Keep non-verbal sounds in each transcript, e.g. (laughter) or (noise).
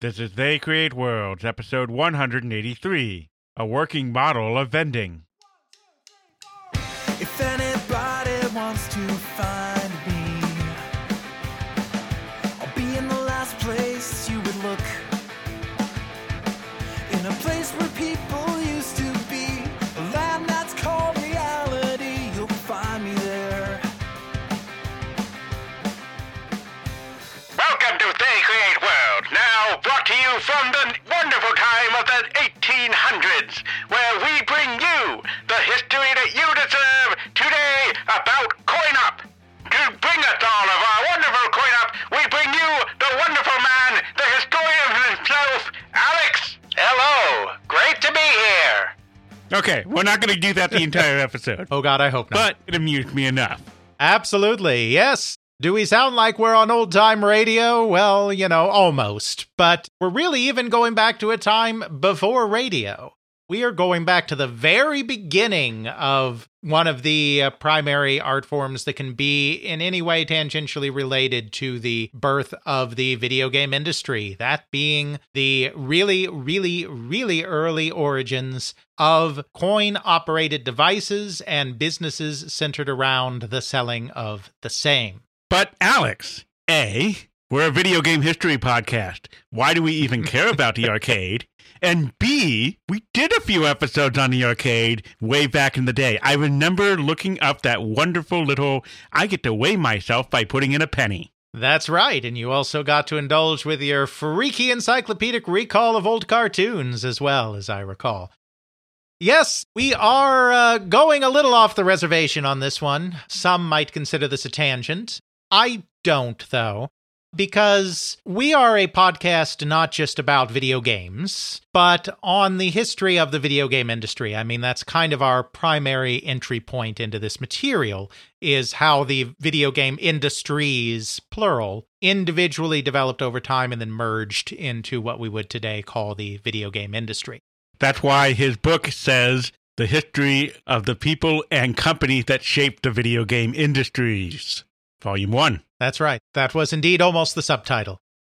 This is They Create Worlds, episode 183 A Working Model of Vending. If anybody wants to Okay, we're not going to do that the entire (laughs) episode, Oh God, I hope not. but it amused me enough. Absolutely, yes. Do we sound like we're on old time radio? Well, you know, almost. But we're really even going back to a time before radio. We are going back to the very beginning of one of the uh, primary art forms that can be in any way tangentially related to the birth of the video game industry. That being the really, really, really early origins of coin operated devices and businesses centered around the selling of the same. But, Alex, A, we're a video game history podcast. Why do we even care about the arcade? And B, we did a few episodes on the arcade way back in the day. I remember looking up that wonderful little I get to weigh myself by putting in a penny. That's right, and you also got to indulge with your freaky encyclopedic recall of old cartoons as well, as I recall. Yes, we are uh, going a little off the reservation on this one. Some might consider this a tangent. I don't, though, because we are a podcast not just about video games, but on the history of the video game industry. I mean, that's kind of our primary entry point into this material is how the video game industries, plural, individually developed over time and then merged into what we would today call the video game industry. That's why his book says the history of the people and companies that shaped the video game industries. Volume 1. That's right. That was indeed almost the subtitle.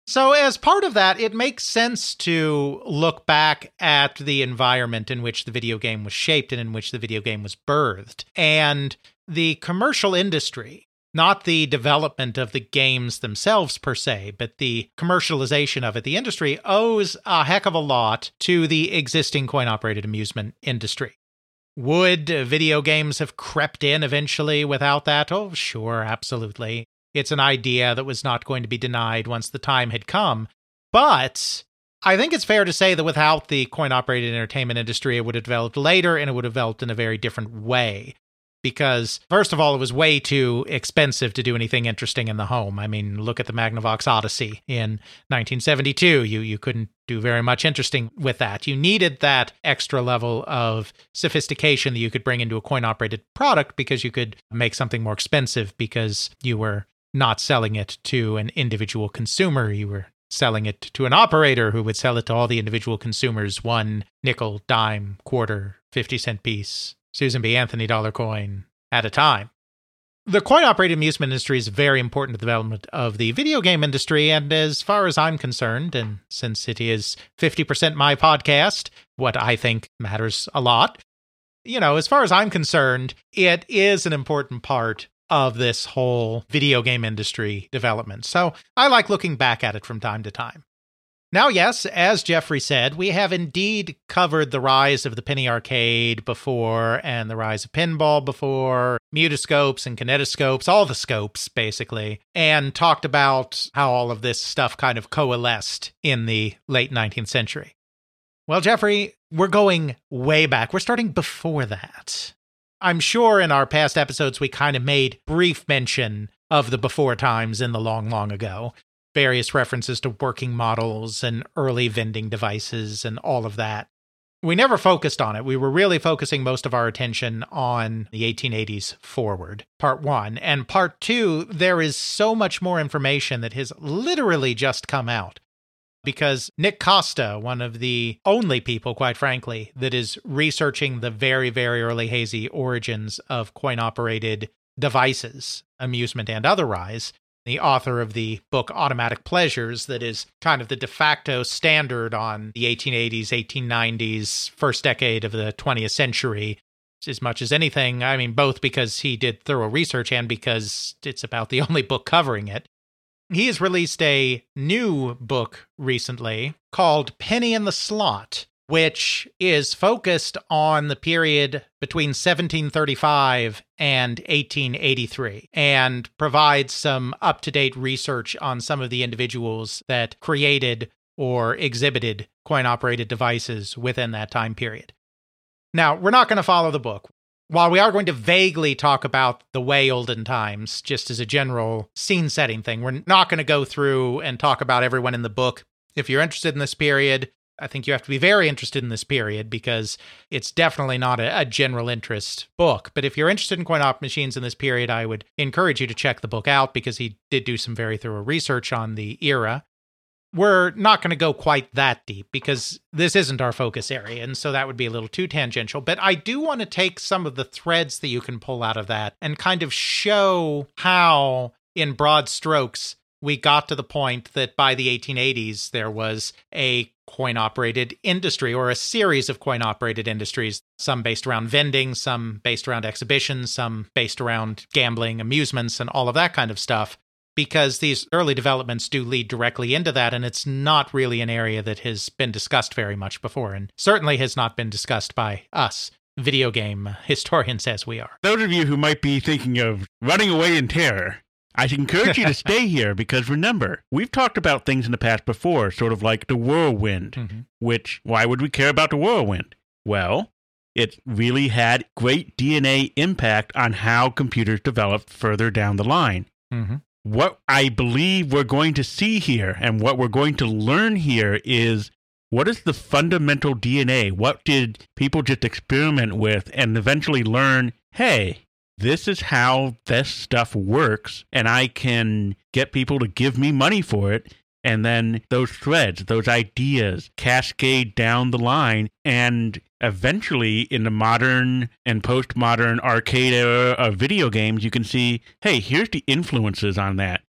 So, as part of that, it makes sense to look back at the environment in which the video game was shaped and in which the video game was birthed. And the commercial industry, not the development of the games themselves per se, but the commercialization of it, the industry owes a heck of a lot to the existing coin operated amusement industry. Would video games have crept in eventually without that? Oh, sure, absolutely. It's an idea that was not going to be denied once the time had come. But I think it's fair to say that without the coin operated entertainment industry, it would have developed later and it would have developed in a very different way. Because, first of all, it was way too expensive to do anything interesting in the home. I mean, look at the Magnavox Odyssey in 1972. You, you couldn't do very much interesting with that. You needed that extra level of sophistication that you could bring into a coin operated product because you could make something more expensive because you were not selling it to an individual consumer. You were selling it to an operator who would sell it to all the individual consumers one nickel, dime, quarter, 50 cent piece, Susan B. Anthony dollar coin at a time. The coin operated amusement industry is very important to the development of the video game industry. And as far as I'm concerned, and since it is 50% my podcast, what I think matters a lot, you know, as far as I'm concerned, it is an important part of this whole video game industry development. So I like looking back at it from time to time. Now, yes, as Jeffrey said, we have indeed covered the rise of the penny arcade before and the rise of pinball before, mutoscopes and kinetoscopes, all the scopes, basically, and talked about how all of this stuff kind of coalesced in the late 19th century. Well, Jeffrey, we're going way back. We're starting before that. I'm sure in our past episodes we kind of made brief mention of the before times in the long, long ago. Various references to working models and early vending devices and all of that. We never focused on it. We were really focusing most of our attention on the 1880s forward, part one. And part two, there is so much more information that has literally just come out because Nic Costa, one of the only people, quite frankly, that is researching the very, very early hazy origins of coin operated devices, amusement and otherwise, the author of the book Automatic Pleasures, that is kind of the de facto standard on the 1880s, 1890s, first decade of the 20th century. As much as anything, I mean, both because he did thorough research and because it's about the (laughs) only book covering it. He has released a new book recently called Penny in the Slot, which is focused on the period between 1735 and 1883 and provides some up to date research on some of the individuals that created or exhibited coin operated devices within that time period. Now, we're not going to follow the book. While we are going to vaguely talk about the way olden times, just as a general scene setting thing, we're not going to go through and talk about everyone in the book. If you're interested in this period, I think you have to be very interested in this period because it's definitely not a, a, general interest book. But if you're interested in coin op machines in this period, I would encourage you to check the book out because he did do some very thorough research on the era. We're not going to go quite that deep because this isn't our focus area. And so that would be a little too tangential. But I do want to take some of the threads that you can pull out of that and kind of show how, in broad strokes, we got to the point that by the 1880s, there was a coin operated industry or a series of coin operated industries, some based around vending, some based around exhibitions, some based around gambling, amusements, and all of that kind of stuff. Because these early developments do lead directly into that, and it's not really an area that has been discussed very much before, and certainly has not been discussed by us video game historians as we are. Those of you who might be thinking of running away in terror, I encourage you to (laughs) stay here because remember, we've talked about things in the past before, sort of like the whirlwind, mm-hmm. which, why would we care about the whirlwind? Well, it really had great DNA impact on how computers developed further down the line. Mm-hmm. What I believe we're going to see here and what we're going to learn here is what is the fundamental DNA? What did people just experiment with and eventually learn? Hey, this is how this stuff works and I can get people to give me money for it. And then those threads, those ideas cascade down the line. And eventually, in the modern and postmodern arcade era of video games, you can see hey, here's the influences on that.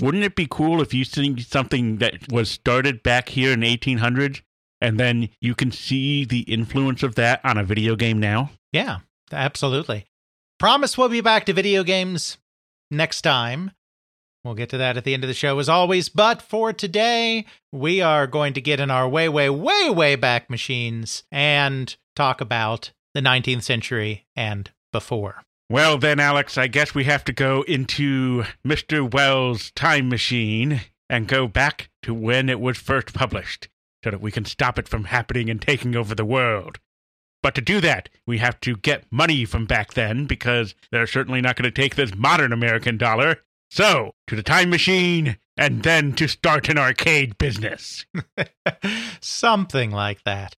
Wouldn't it be cool if you see something that was started back here in the 1800s and then you can see the influence of that on a video game now? Yeah, absolutely. Promise we'll be back to video games next time. We'll get to that at the end of the show as always. But for today, we are going to get in our way, way, way, way back machines and talk about the 19th century and before. Well, then, Alex, I guess we have to go into Mr. Wells' time machine and go back to when it was first published so that we can stop it from happening and taking over the world. But to do that, we have to get money from back then because they're certainly not going to take this modern American dollar. So, to the time machine and then to start an arcade business. (laughs) Something like that.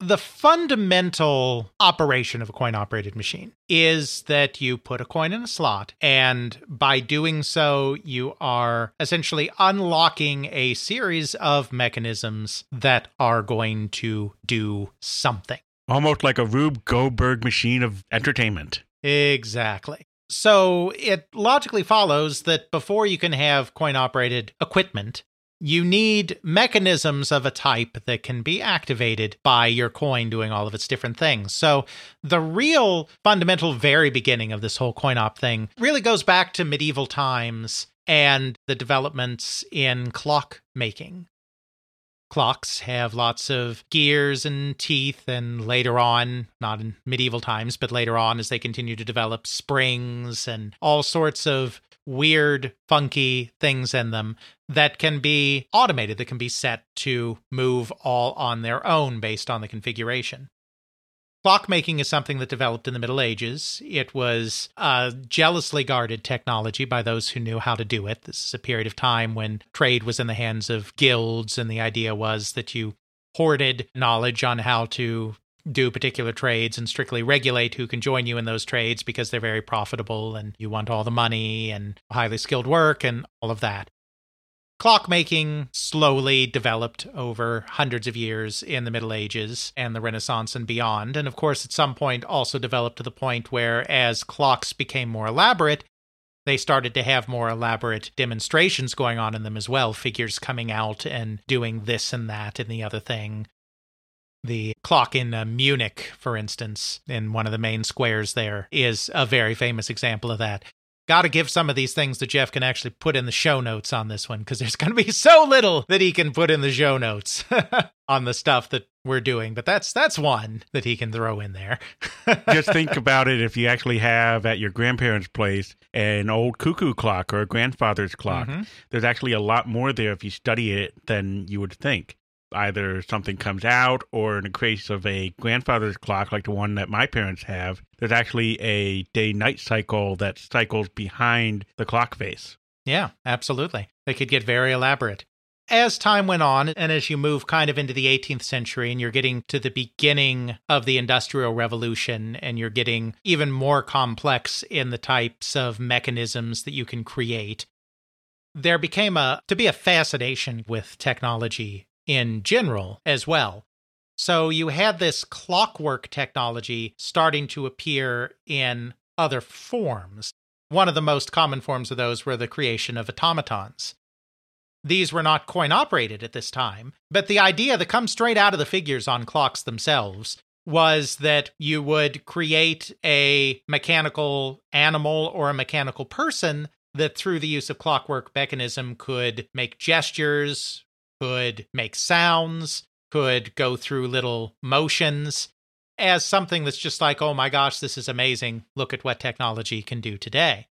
The fundamental operation of a coin operated machine is that you put a coin in a slot, and by doing so, you are essentially unlocking a series of mechanisms that are going to do something. Almost like a Rube Goldberg machine of entertainment. Exactly. So it logically follows that before you can have coin operated equipment, you need mechanisms of a type that can be activated by your coin doing all of its different things. So, the real fundamental, very beginning of this whole coin op thing really goes back to medieval times and the developments in clock making. Clocks have lots of gears and teeth, and later on, not in medieval times, but later on, as they continue to develop, springs and all sorts of weird, funky things in them that can be automated, that can be set to move all on their own based on the configuration. Clockmaking is something that developed in the Middle Ages. It was a jealously guarded technology by those who knew how to do it. This is a period of time when trade was in the hands of guilds, and the idea was that you hoarded knowledge on how to do particular trades and strictly regulate who can join you in those trades because they're very profitable and you want all the money and highly skilled work and all of that. Clockmaking slowly developed over hundreds of years in the Middle Ages and the Renaissance and beyond. And of course, at some point, also developed to the point where, as clocks became more elaborate, they started to have more elaborate demonstrations going on in them as well, figures coming out and doing this and that and the other thing. The clock in uh, Munich, for instance, in one of the main squares there, is a very famous example of that. Got to give some of these things that Jeff can actually put in the show notes on this one because there's going to be so little that he can put in the show notes (laughs) on the stuff that we're doing. But that's that's one that he can throw in there. (laughs) Just think about it if you actually have at your grandparents' place an old cuckoo clock or a grandfather's clock. Mhm. There's actually a lot more there if you study it than you would think. Either something comes out, or in the case of a grandfather's clock, like the one that my parents have, there's actually a day night cycle that cycles behind the clock face. Yeah, absolutely. They could get very elaborate. As time went on, and as you move kind of into the 18th century, and you're getting to the beginning of the Industrial Revolution, and you're getting even more complex in the types of mechanisms that you can create, there became a to be a fascination with technology in general as well. So you had this clockwork technology starting to appear in other forms. One of the most common forms of those were the creation of automatons. These were not coin operated at this time, but the idea that comes straight out of the figures on clocks themselves was that you would create a mechanical animal or a mechanical person that through the use of clockwork mechanism could make gestures, could make sounds, could go through little motions as something that's just like, oh my gosh, this is amazing. Look at what technology can do today.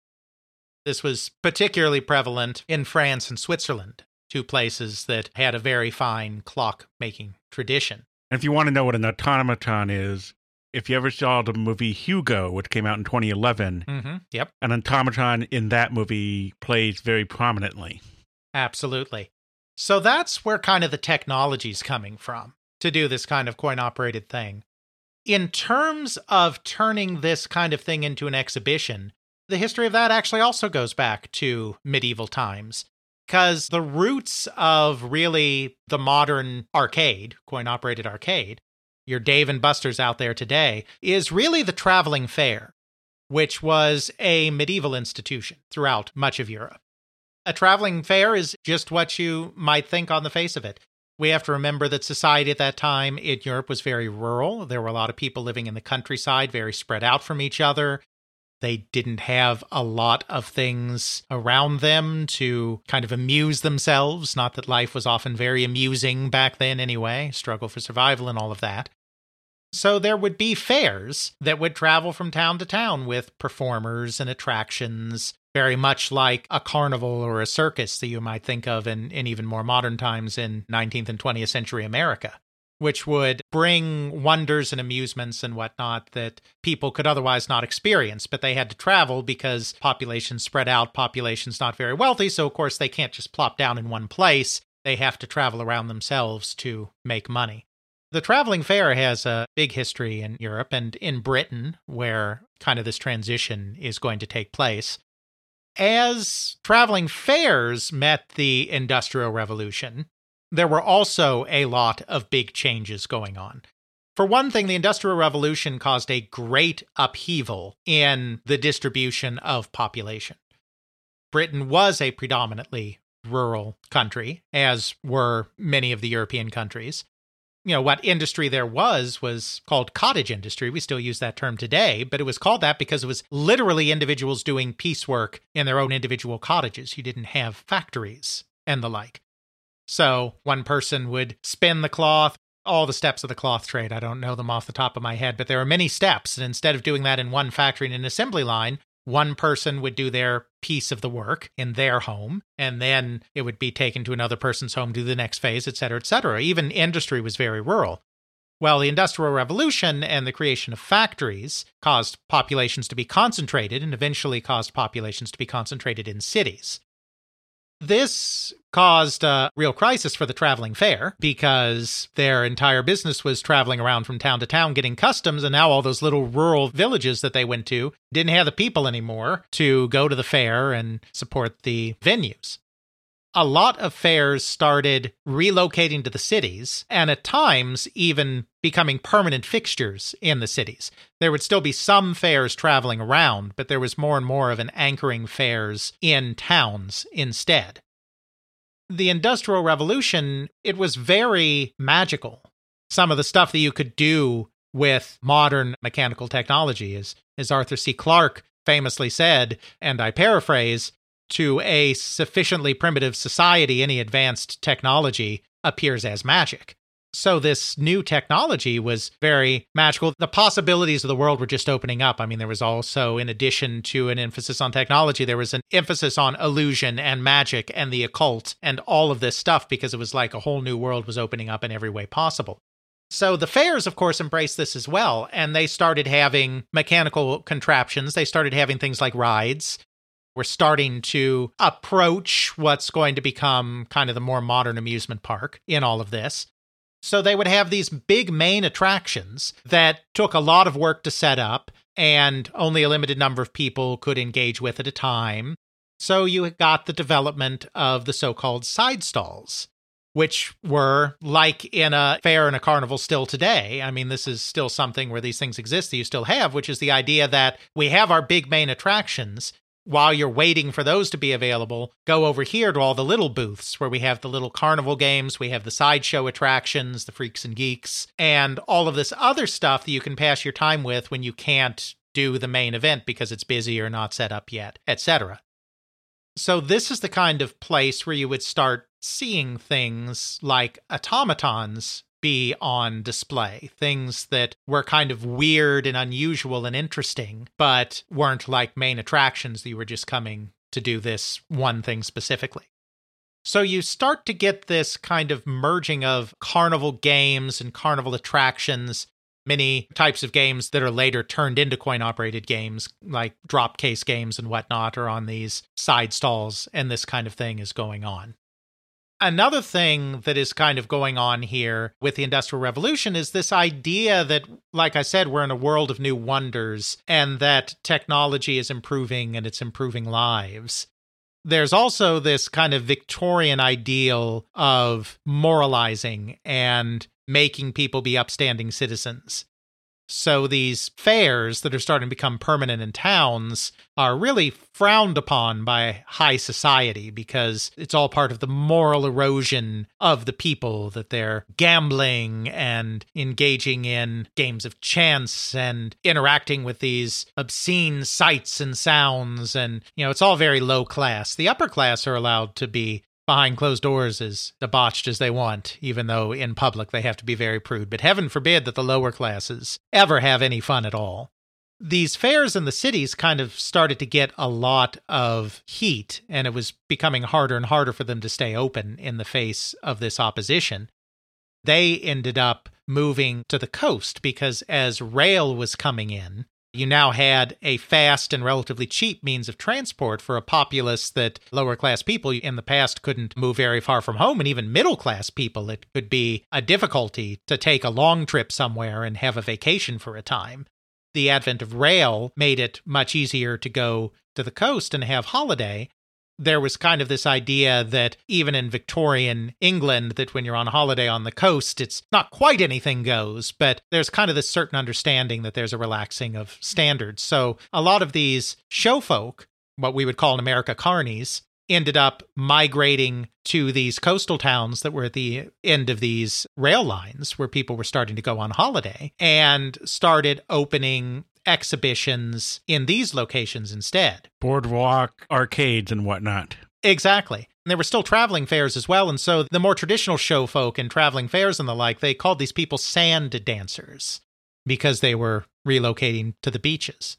This was particularly prevalent in France and Switzerland, two places that had a very fine clock making tradition. And if you want to know what an automaton is, if you ever saw the movie Hugo, which came out in 2011, Mm-hmm. Yep, an automaton in that movie plays very prominently. absolutely. So that's where kind of the technology is coming from to do this kind of coin operated thing. In terms of turning this kind of thing into an exhibition, the history of that actually also goes back to medieval times. Because the roots of really the modern arcade, coin operated arcade, your Dave and Buster's out there today, is really the traveling fair, which was a medieval institution throughout much of Europe. A traveling fair is just what you might think on the face of it. We have to remember that society at that time in Europe was very rural. There were a lot of people living in the countryside, very spread out from each other. They didn't have a lot of things around them to kind of amuse themselves. Not that life was often very amusing back then, anyway, struggle for survival and all of that. So there would be fairs that would travel from town to town with performers and attractions, very much like a carnival or a circus that you might think of in, in even more modern times in 19th and 20th century America, which would bring wonders and amusements and whatnot that people could otherwise not experience, but they had to travel because populations spread out, populations not very wealthy, so of course they can't just plop down in one place. They have to travel around themselves to make money. The traveling fair has a big history in Europe and in Britain, where kind of this transition is going to take place. As traveling fairs met the Industrial Revolution, there were also a lot of big changes going on. For one thing, the Industrial Revolution caused a great upheaval in the distribution of population. Britain was a predominantly rural country, as were many of the European countries you know what industry there was was called cottage industry. We still use that term today but it was called that because it was literally individuals doing piecework in their own individual cottages. You didn't have factories and the like. So one person would spin the cloth all the steps of the cloth trade. I don't know them off the top of my head but there are many steps. And instead of doing that in one factory in an assembly line one person would do their piece of the work in their home, and then it would be taken to another person's home, to the next phase, et cetera, et cetera. Even industry was very rural. Well, the Industrial Revolution and the creation of factories caused populations to be concentrated and eventually caused populations to be concentrated in cities. This caused a real crisis for the traveling fair because their entire business was traveling around from town to town getting customs, and now all those little rural villages that they went to didn't have the people anymore to go to the fair and support the venues. A lot of fairs started relocating to the cities and at times even becoming permanent fixtures in the cities. There would still be some fairs traveling around, but there was more and more of an anchoring fairs in towns instead. The Industrial Revolution, it was very magical. Some of the stuff that you could do with modern mechanical technology is as Arthur C. Clarke famously said, and I paraphrase, to a sufficiently primitive society, any advanced technology appears as magic. So, this new technology was very magical. The possibilities of the world were just opening up. I mean, there was also, in addition to an emphasis on technology, there was an emphasis on illusion and magic and the occult and all of this stuff because it was like a whole new world was opening up in every way possible. So the fairs, of course, embraced this as well, and they started having mechanical contraptions. They started having things like rides. We're starting to approach what's going to become kind of the more modern amusement park in all of this. So they would have these big main attractions that took a lot of work to set up, and only a limited number of people could engage with at a time. So you got the development of the so called side stalls which were like in a fair and a carnival still today. I mean, this is still something where these things exist that you still have, which is the idea that we have our big main attractions. While you're waiting for those to be available, go over here to all the little booths where we have the little carnival games, we have the sideshow attractions, the freaks and geeks, and all of this other stuff that you can pass your time with when you can't do the main event because it's busy or not set up yet, etc. So, this is the kind of place where you would start seeing things like automatons be on display, things that were kind of weird and unusual and interesting, but weren't like main attractions you were just coming to do this one thing specifically. So you start to get this kind of merging of carnival games and carnival attractions many types of games that are later turned into coin operated games, like drop case games and whatnot, are on these side stalls, and this kind of thing is going on. Another thing that is kind of going on here with the Industrial Revolution is this idea that, like I said, we're in a world of new wonders and that technology is improving and it's improving lives there's also this kind of Victorian ideal of moralizing and making people be upstanding citizens. So these fairs that are starting to become permanent in towns are really frowned upon by high society because it's all part of the moral erosion of the people that they're gambling and engaging in games of chance and interacting with these obscene sights and sounds and you know it's all very low class. The upper class are allowed to be behind closed doors as debauched as they want, even though in public they have to be very prude. But heaven forbid that the lower classes ever have any fun at all. These fairs in the cities kind of started to get a lot of heat, and it was becoming harder and harder for them to stay open in the face of this opposition. They ended up moving to the coast because as rail was coming in, you now had a fast and relatively cheap means of transport for a populace that lower class people in the past couldn't move very far from home. And even middle class people, it could be a difficulty to take a long trip somewhere and have a vacation for a time. The advent of rail made it much easier to go to the coast and have holiday there was kind of this idea that even in Victorian England, that when you're on holiday on the coast, it's not quite anything goes, but there's kind of this certain understanding that there's a relaxing of standards. So a lot of these show folk, what we would call in America carnies, ended up migrating to these coastal towns that were at the end of these rail lines where people were starting to go on holiday and started opening exhibitions in these locations instead. Boardwalk, arcades, and whatnot. Exactly. And there were still traveling fairs as well. And so the more traditional show folk and traveling fairs and the like, they called these people sand dancers because they were relocating to the beaches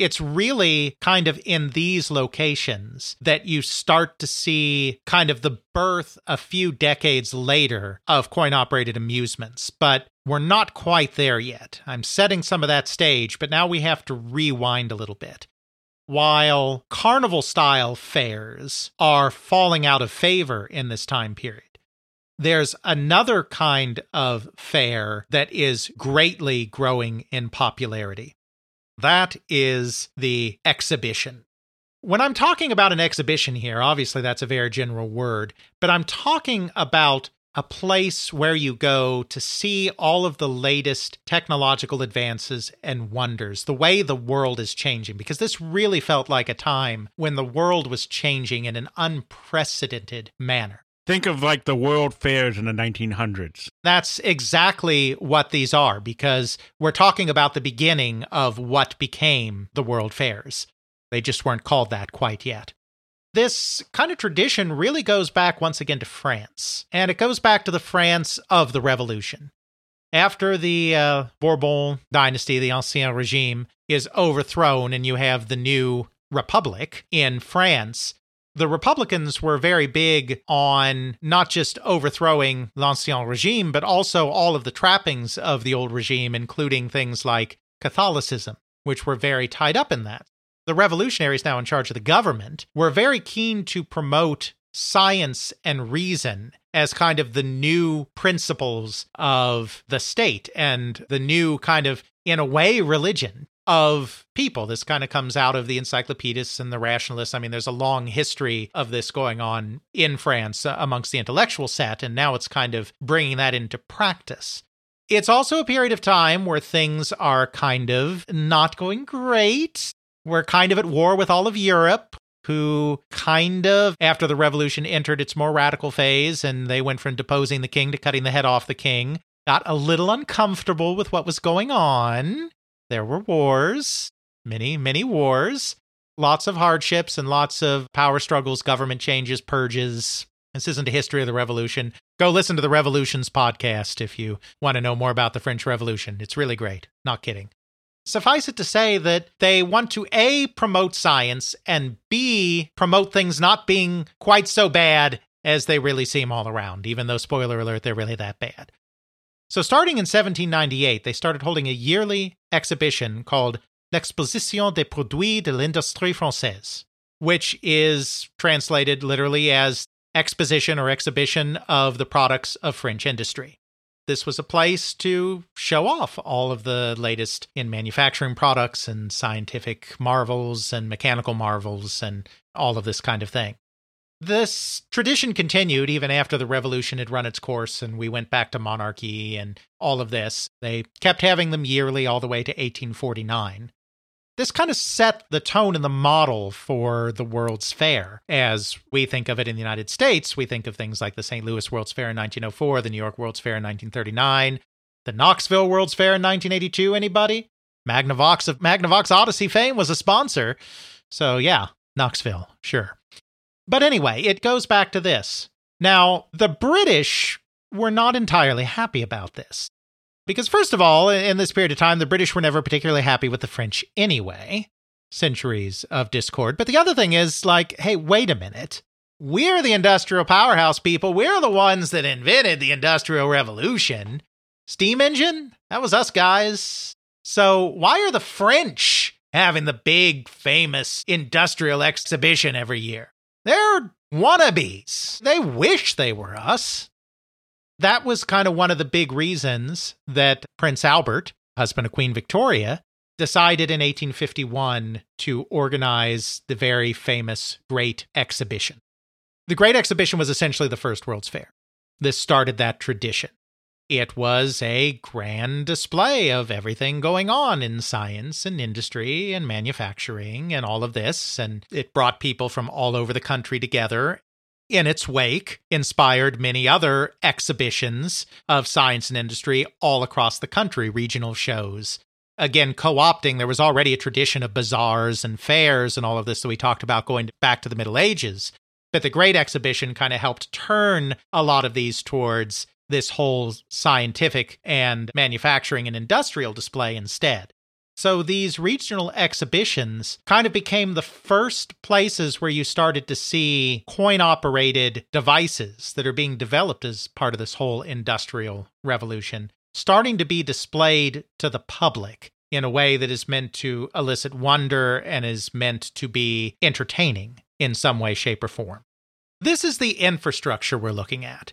it's really kind of in these locations that you start to see kind of the birth a few decades later of coin operated amusements. But we're not quite there yet. I'm setting some of that stage, but now we have to rewind a little bit. While carnival style fairs are falling out of favor in this time period, there's another kind of fair that is greatly growing in popularity. That is the exhibition. When I'm talking about an exhibition here, obviously that's a very general word, but I'm talking about a place where you go to see all of the latest technological advances and wonders, the way the world is changing, because this really felt like a time when the world was changing in an unprecedented manner. Think of like the world fairs in the 1900s. That's exactly what these are, because we're talking about the beginning of what became the world fairs. They just weren't called that quite yet. This kind of tradition really goes back once again to France, and it goes back to the France of the Revolution. After the uh, Bourbon dynasty, the Ancien Regime, is overthrown and you have the new Republic in France, the Republicans were very big on not just overthrowing l'Ancien Regime, but also all of the trappings of the old regime, including things like Catholicism, which were very tied up in that. The revolutionaries now in charge of the government were very keen to promote science and reason as kind of the new principles of the state and the new kind of, in a way, religion of people. This kind of comes out of the encyclopedists and the rationalists. I mean, there's a long history of this going on in France uh, amongst the intellectual set, and now it's kind of bringing that into practice. It's also a period of time where things are kind of not going great we're kind of at war with all of Europe, who kind of, after the revolution entered its more radical phase and they went from deposing the king to cutting the head off the king, got a little uncomfortable with what was going on. There were wars, many, many wars, lots of hardships and lots of power struggles, government changes, purges. This isn't a history of the revolution. Go listen to the Revolutions podcast if you want to know more about the French Revolution. It's really great. Not kidding. Suffice it to say that they want to A, promote science, and B, promote things not being quite so bad as they really seem all around, even though, spoiler alert, they're really that bad. So, starting in 1798, they started holding a yearly exhibition called L'Exposition des Produits de l'Industrie Française, which is translated literally as Exposition or Exhibition of the Products of French Industry this was a place to show off all of the latest in manufacturing products and scientific marvels and mechanical marvels and all of this kind of thing. This tradition continued even after the revolution had run its course and we went back to monarchy and all of this. They kept having them yearly all the way to 1849 this kind of set the tone and the model for the World's Fair. As we think of it in the United States, we think of things like the St. Louis World's Fair in 1904, the New York World's Fair in 1939, the Knoxville World's Fair in 1982. Anybody? Magnavox of Magnavox Odyssey fame was a sponsor. So, yeah, Knoxville, sure. But anyway, it goes back to this. Now, the British were not entirely happy about this. Because, first of all, in this period of time, the British were never particularly happy with the French anyway. Centuries of discord. But the other thing is, like, hey, wait a minute. We're the industrial powerhouse people. We're the ones that invented the Industrial Revolution. Steam engine? That was us guys. So, why are the French having the big, famous industrial exhibition every year? They're wannabes. They wish they were us that was kind of one of the big reasons that Prince Albert, husband of Queen Victoria, decided in 1851 to organize the very famous Great Exhibition. The Great Exhibition was essentially the first World's Fair. This started that tradition. It was a grand display of everything going on in science and industry and manufacturing and all of this. And it brought people from all over the country together in its wake, inspired many other exhibitions of science and industry all across the country, regional shows. Again, co opting, there was already a tradition of bazaars and fairs and all of this that we talked about going back to the Middle Ages. But the Great Exhibition kind of helped turn a lot of these towards this whole scientific and manufacturing and industrial display instead. So these regional exhibitions kind of became the first places where you started to see coin operated devices that are being developed as part of this whole industrial revolution starting to be displayed to the public in a way that is meant to elicit wonder and is meant to be entertaining in some way, shape, or form. This is the infrastructure we're looking at.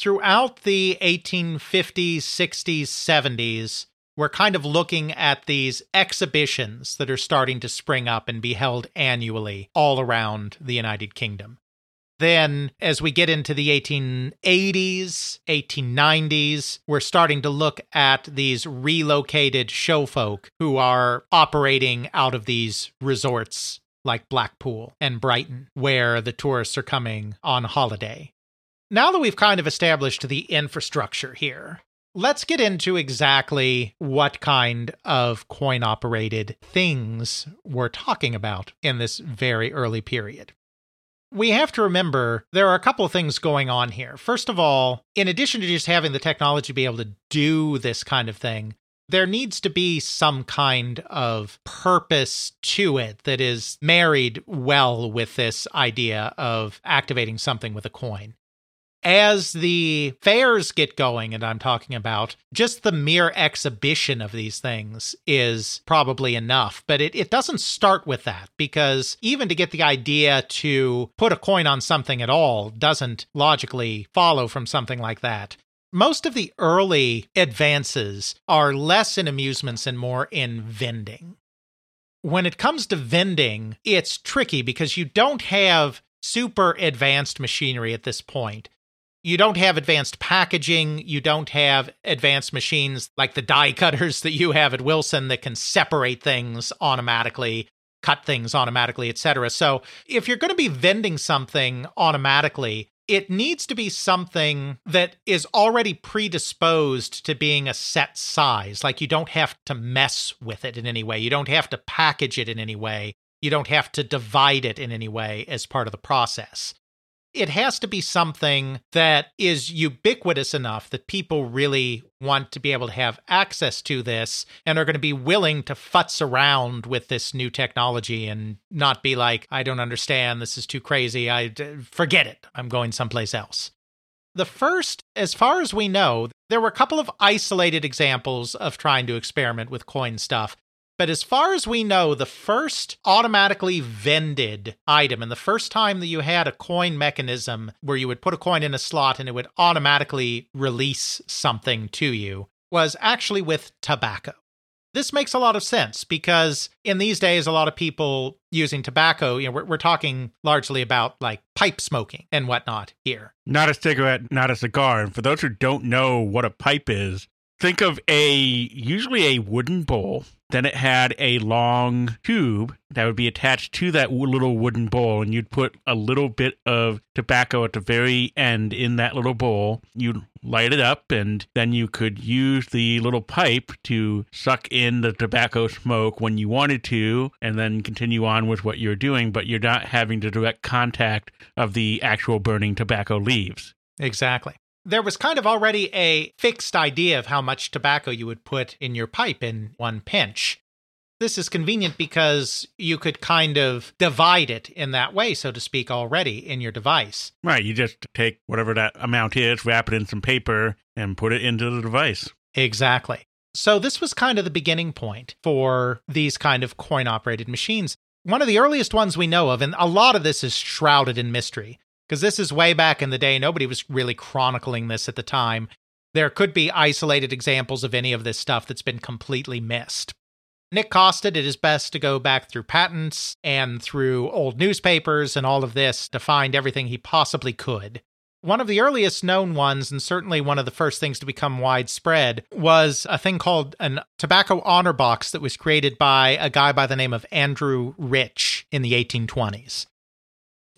Throughout the 1850s, 60s, 70s, we're kind of looking at these exhibitions that are starting to spring up and be held annually all around the United Kingdom. Then, as we get into the 1880s, 1890s, we're starting to look at these relocated show folk who are operating out of these resorts like Blackpool and Brighton, where the tourists are coming on holiday. Now that we've kind of established the infrastructure here, let's get into exactly what kind of coin operated things we're talking about in this very early period. We have to remember there are a couple of things going on here. First of all, in addition to just having the technology be able to do this kind of thing, there needs to be some kind of purpose to it that is married well with this idea of activating something with a coin as the fairs get going, and I'm talking about just the mere exhibition of these things is probably enough. But it, it doesn't start with that because even to get the idea to put a coin on something at all doesn't logically follow from something like that. Most of the early advances are less in amusements and more in vending. When it comes to vending, it's tricky because you don't have super advanced machinery at this point you don't have advanced packaging. You don't have advanced machines like the die cutters that you have at Wilson that can separate things automatically, cut things automatically, etc. So if you're going to be vending something automatically, it needs to be something that is already predisposed to being a set size. Like you don't have to mess with it in any way. You don't have to package it in any way. You don't have to divide it in any way as part of the process it has to be something that is ubiquitous enough that people really want to be able to have access to this and are going to be willing to futz around with this new technology and not be like, I don't understand. This is too crazy. I forget it. I'm going someplace else. The first, as far as we know, there were a couple of isolated examples of trying to experiment with coin stuff. But as far as we know, the first automatically vended item and the first time that you had a coin mechanism where you would put a coin in a slot and it would automatically release something to you was actually with tobacco. This makes a lot of sense because in these days, a lot of people using tobacco, you know, we're, we're talking largely about like pipe smoking and whatnot here. Not a cigarette, not a cigar. And for those who don't know what a pipe is, think of a usually a wooden bowl then it had a long tube that would be attached to that little wooden bowl, and you'd put a little bit of tobacco at the very end in that little bowl. You'd light it up, and then you could use the little pipe to suck in the tobacco smoke when you wanted to, and then continue on with what you're doing, but you're not having the direct contact of the actual burning tobacco leaves. Exactly there was kind of already a fixed idea of how much tobacco you would put in your pipe in one pinch. This is convenient because you could kind of divide it in that way, so to speak, already in your device. Right. You just take whatever that amount is, wrap it in some paper, and put it into the device. Exactly. So, this was kind of the beginning point for these kind of coin operated machines. One of the earliest ones we know of, and a lot of this is shrouded in mystery, because this is way back in the day. Nobody was really chronicling this at the time. There could be isolated examples of any of this stuff that's been completely missed. Nic Costa did his best to go back through patents and through old newspapers and all of this to find everything he possibly could. One of the earliest known ones, and certainly one of the first things to become widespread, was a thing called an tobacco honor box that was created by a guy by the name of Andrew Rich in the 1820s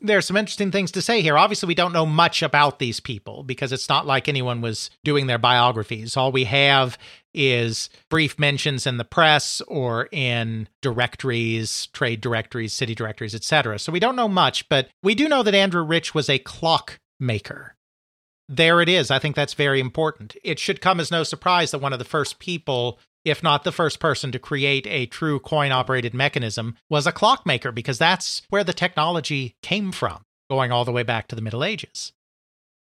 there's some interesting things to say here. Obviously, we don't know much about these people because it's not like anyone was doing their biographies. All we have is brief mentions in the press or in directories, trade directories, city directories, etc. So we don't know much, but we do know that Andrew Rich was a clock maker. There it is. I think that's very important. It should come as no surprise that one of the first people if not the first person to create a true coin operated mechanism, was a clockmaker, because that's where the technology came from, going all the way back to the Middle Ages.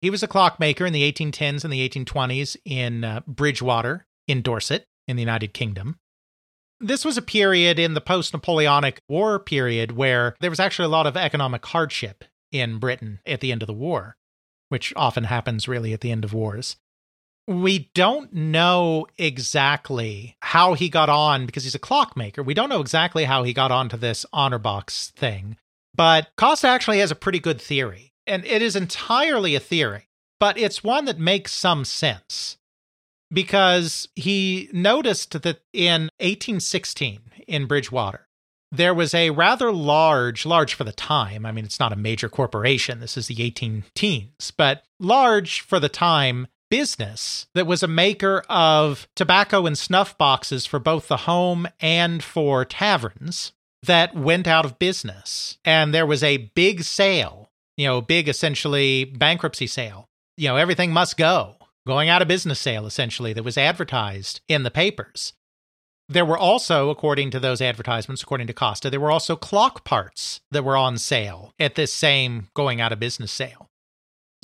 He was a clockmaker in the 1810s and the 1820s in uh, Bridgwater, in Dorset, in the United Kingdom. This was a period in the post Napoleonic War period where there was actually a lot of economic hardship in Britain at the end of the war, which often happens really at the end of wars. We don't know exactly how he got on because he's a clockmaker. We don't know exactly how he got onto this honor box thing, but Costa actually has a pretty good theory. And it is entirely a theory, but it's one that makes some sense because he noticed that in 1816 in Bridgwater, there was a rather large, large for the time. I mean, it's not a major corporation. This is the 18 teens, but large for the time business that was a maker of tobacco and snuff boxes for both the home and for taverns that went out of business. And there was a big sale, you know, big essentially bankruptcy sale. You know, everything must go. Going out of business sale, essentially, that was advertised in the papers. There were also, according to those advertisements, according to Costa, there were also clock parts that were on sale at this same going out of business sale.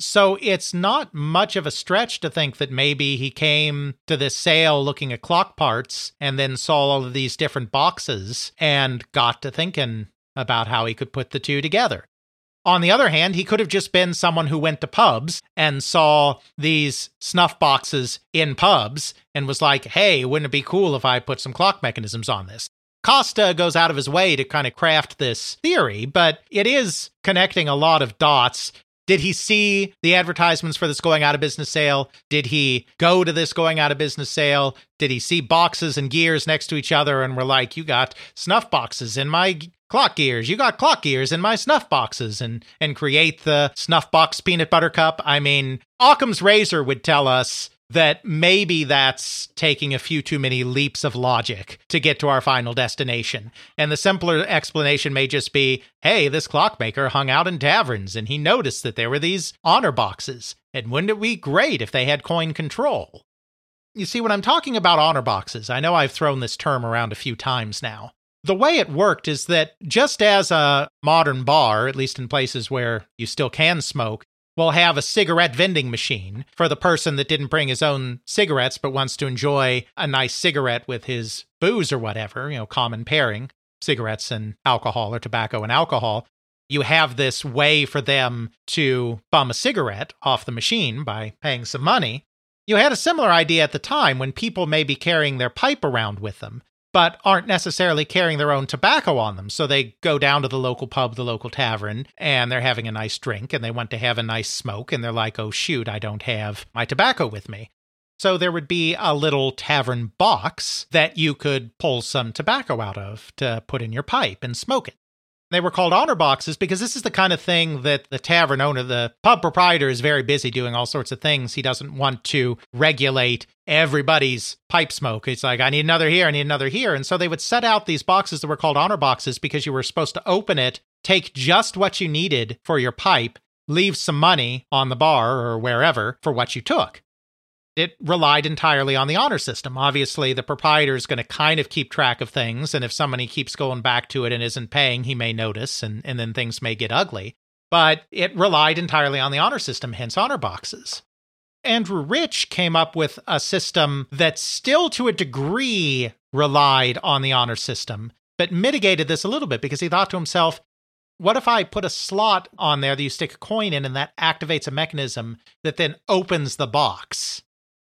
So it's not much of a stretch to think that maybe he came to this sale looking at clock parts and then saw all of these different boxes and got to thinking about how he could put the two together. On the other hand, he could have just been someone who went to pubs and saw these snuff boxes in pubs and was like, hey, wouldn't it be cool if I put some clock mechanisms on this? Costa goes out of his way to kind of craft this theory, but it is connecting a lot of dots. Did he see the advertisements for this going out of business sale? Did he go to this going out of business sale? Did he see boxes and gears next to each other and were like, you got snuff boxes in my clock gears. You got clock gears in my snuff boxes and and create the snuff box peanut butter cup. I mean, Occam's razor would tell us that maybe that's taking a few too many leaps of logic to get to our final destination. And the simpler explanation may just be hey, this clockmaker hung out in taverns and he noticed that there were these honor boxes. And wouldn't it be great if they had coin control? You see, when I'm talking about honor boxes, I know I've thrown this term around a few times now. The way it worked is that just as a modern bar, at least in places where you still can smoke, will have a cigarette vending machine for the person that didn't bring his own cigarettes but wants to enjoy a nice cigarette with his booze or whatever, you know, common pairing, cigarettes and alcohol or tobacco and alcohol. You have this way for them to bum a cigarette off the machine by paying some money. You had a similar idea at the time when people may be carrying their pipe around with them but aren't necessarily carrying their own tobacco on them. So they go down to the local pub, the local tavern, and they're having a nice drink and they want to have a nice smoke. And they're like, oh, shoot, I don't have my tobacco with me. So there would be a little tavern box that you could pull some tobacco out of to put in your pipe and smoke it. They were called honor boxes because this is the kind of thing that the tavern owner, the pub proprietor, is very busy doing all sorts of things. He doesn't want to regulate everybody's pipe smoke. It's like, I need another here, I need another here. And so they would set out these boxes that were called honor boxes because you were supposed to open it, take just what you needed for your pipe, leave some money on the bar or wherever for what you took it relied entirely on the honor system. Obviously, the proprietor is going to kind of keep track of things, and if somebody keeps going back to it and isn't paying, he may notice, and, and then things may get ugly. But it relied entirely on the honor system, hence honor boxes. Andrew Rich came up with a system that still to a degree relied on the honor system, but mitigated this a little bit because he thought to himself, what if I put a slot on there that you stick a coin in and that activates a mechanism that then opens the box?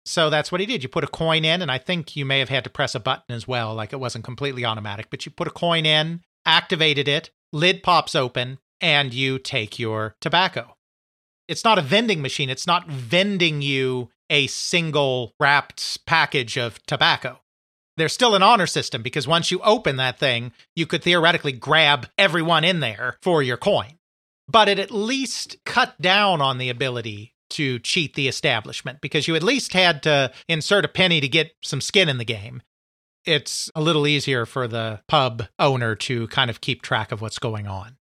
So that's what he did. You put a coin in, and I think you may have had to press a button as well. Like it wasn't completely automatic, but you put a coin in, activated it, lid pops open, and you take your tobacco. It's not a vending machine. It's not vending you a single wrapped package of tobacco. There's still an honor system because once you open that thing, you could theoretically grab everyone in there for your coin. But it at least cut down on the ability to cheat the establishment because you at least had to insert a penny to get some skin in the game. It's a little easier for the pub owner to kind of keep track of what's going on.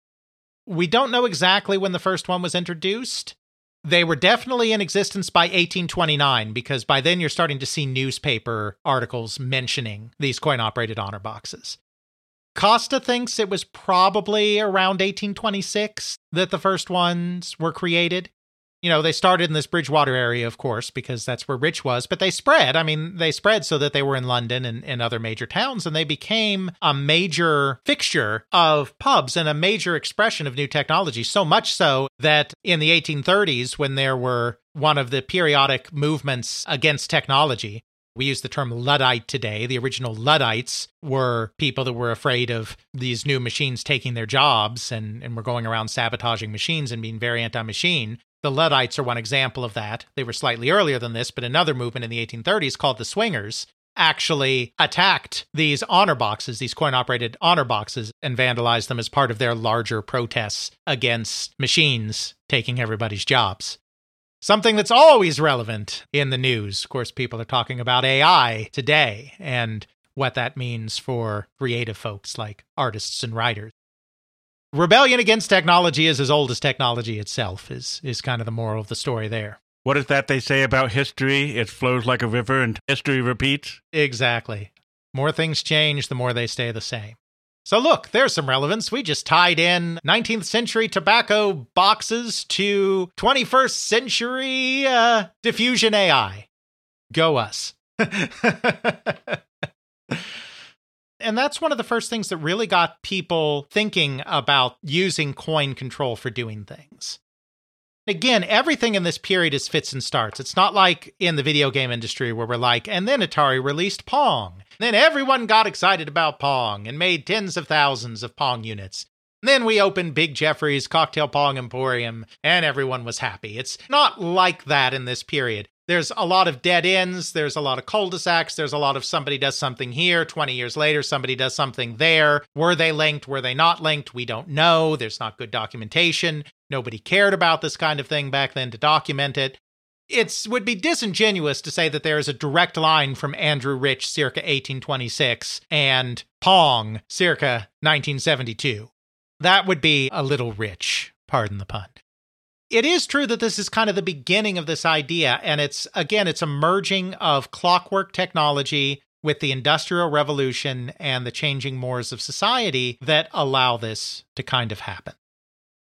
We don't know exactly when the first one was introduced. They were definitely in existence by 1829 because by then you're starting to see newspaper articles mentioning these coin operated honor boxes. Costa thinks it was probably around 1826 that the first ones were created You know, they started in this Bridgwater area, of course, because that's where Rich was, but they spread. I mean, they spread so that they were in London and, and other major towns, and they became a major fixture of pubs and a major expression of new technology. So much so that in the 1830s, when there were one of the periodic movements against technology, we use the term Luddite today. The original Luddites were people that were afraid of these new machines taking their jobs and, and were going around sabotaging machines and being very anti machine. The Luddites are one example of that. They were slightly earlier than this, but another movement in the 1830s called the Swingers actually attacked these honor boxes, these coin operated honor boxes, and vandalized them as part of their larger protests against machines taking everybody's jobs. Something that's always relevant in the news. Of course, people are talking about AI today and what that means for creative folks like artists and writers. Rebellion against technology is as old as technology itself, is, is kind of the moral of the story there. What is that they say about history? It flows like a river and history repeats. Exactly. More things change, the more they stay the same. So, look, there's some relevance. We just tied in 19th century tobacco boxes to 21st century uh, diffusion AI. Go us. (laughs) and that's one of the first things that really got people thinking about using coin control for doing things. Again, everything in this period is fits and starts. It's not like in the video game industry where we're like, and then Atari released Pong. Then everyone got excited about Pong and made tens of thousands of Pong units. Then we opened Big Jeffrey's Cocktail Pong Emporium and everyone was happy. It's not like that in this period. There's a lot of dead ends, there's a lot of cul de sacs, there's a lot of somebody does something here, 20 years later, somebody does something there. Were they linked? Were they not linked? We don't know. There's not good documentation. Nobody cared about this kind of thing back then to document it. It would be disingenuous to say that there is a direct line from Andrew Rich circa 1826 and Pong circa 1972. That would be a little rich, pardon the pun it is true that this is kind of the beginning of this idea. And it's, again, it's a merging of clockwork technology with the Industrial Revolution and the changing mores of society that allow this to kind of happen.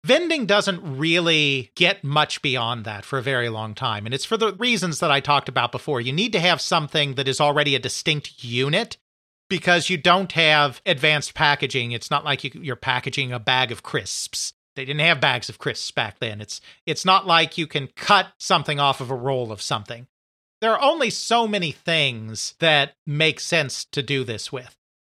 Vending doesn't really get much beyond that for a very long time. And it's for the reasons that I talked about before. You need to have something that is already a distinct unit because you don't have advanced packaging. It's not like you, are packaging a bag of crisps. They didn't have bags of crisps back then. It's it's not like you can cut something off of a roll of something. There are only so many things that make sense to do this with.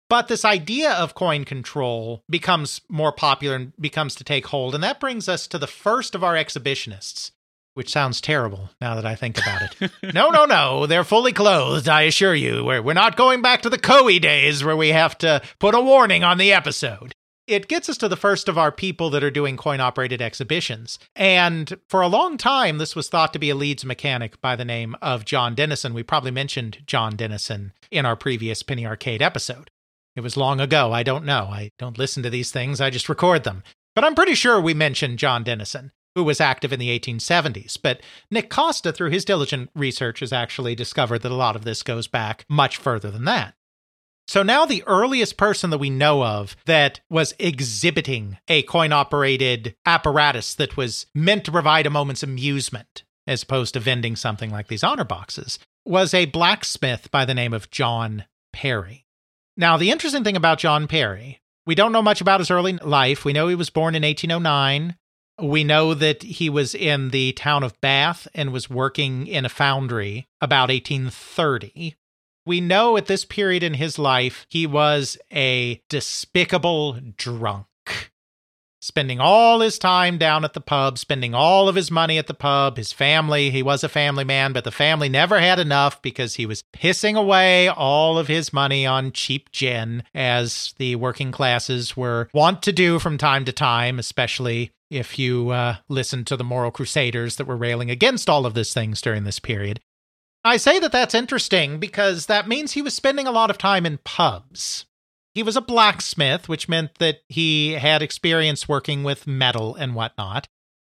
But this idea of coin control becomes more popular and becomes to take hold. And that brings us to the first of our exhibitionists, which sounds terrible now that I think about it. (laughs) no, no, no. They're fully clothed, I assure you. We're, we're not going back to the Coey days where we have to put a warning on the episode it gets us to the first of our people that are doing coin operated exhibitions. And for a long time, this was thought to be a Leeds mechanic by the name of John Dennison. We probably mentioned John Dennison in our previous Penny Arcade episode. It was long ago. I don't know. I don't listen to these things, I just record them. But I'm pretty sure we mentioned John Dennison, who was active in the 1870s. But Nic Costa, through his diligent research, has actually discovered that a lot of this goes back much further than that. So now the earliest person that we know of that was exhibiting a coin operated apparatus that was meant to provide a moment's amusement as opposed to vending something like these honor boxes was a blacksmith by the name of John Perry. Now, the interesting thing about John Perry, we don't know much about his early life. We know he was born in 1809. We know that he was in the town of Bath and was working in a foundry about 1830. We know at this period in his life, he was a despicable drunk. Spending all his time down at the pub, spending all of his money at the pub, his family. He was a family man, but the family never had enough because he was pissing away all of his money on cheap gin, as the working classes were wont to do from time to time, especially if you uh, listen to the moral crusaders that were railing against all of these things during this period. I say that that's interesting because that means he was spending a lot of time in pubs. He was a blacksmith, which meant that he had experience working with metal and whatnot.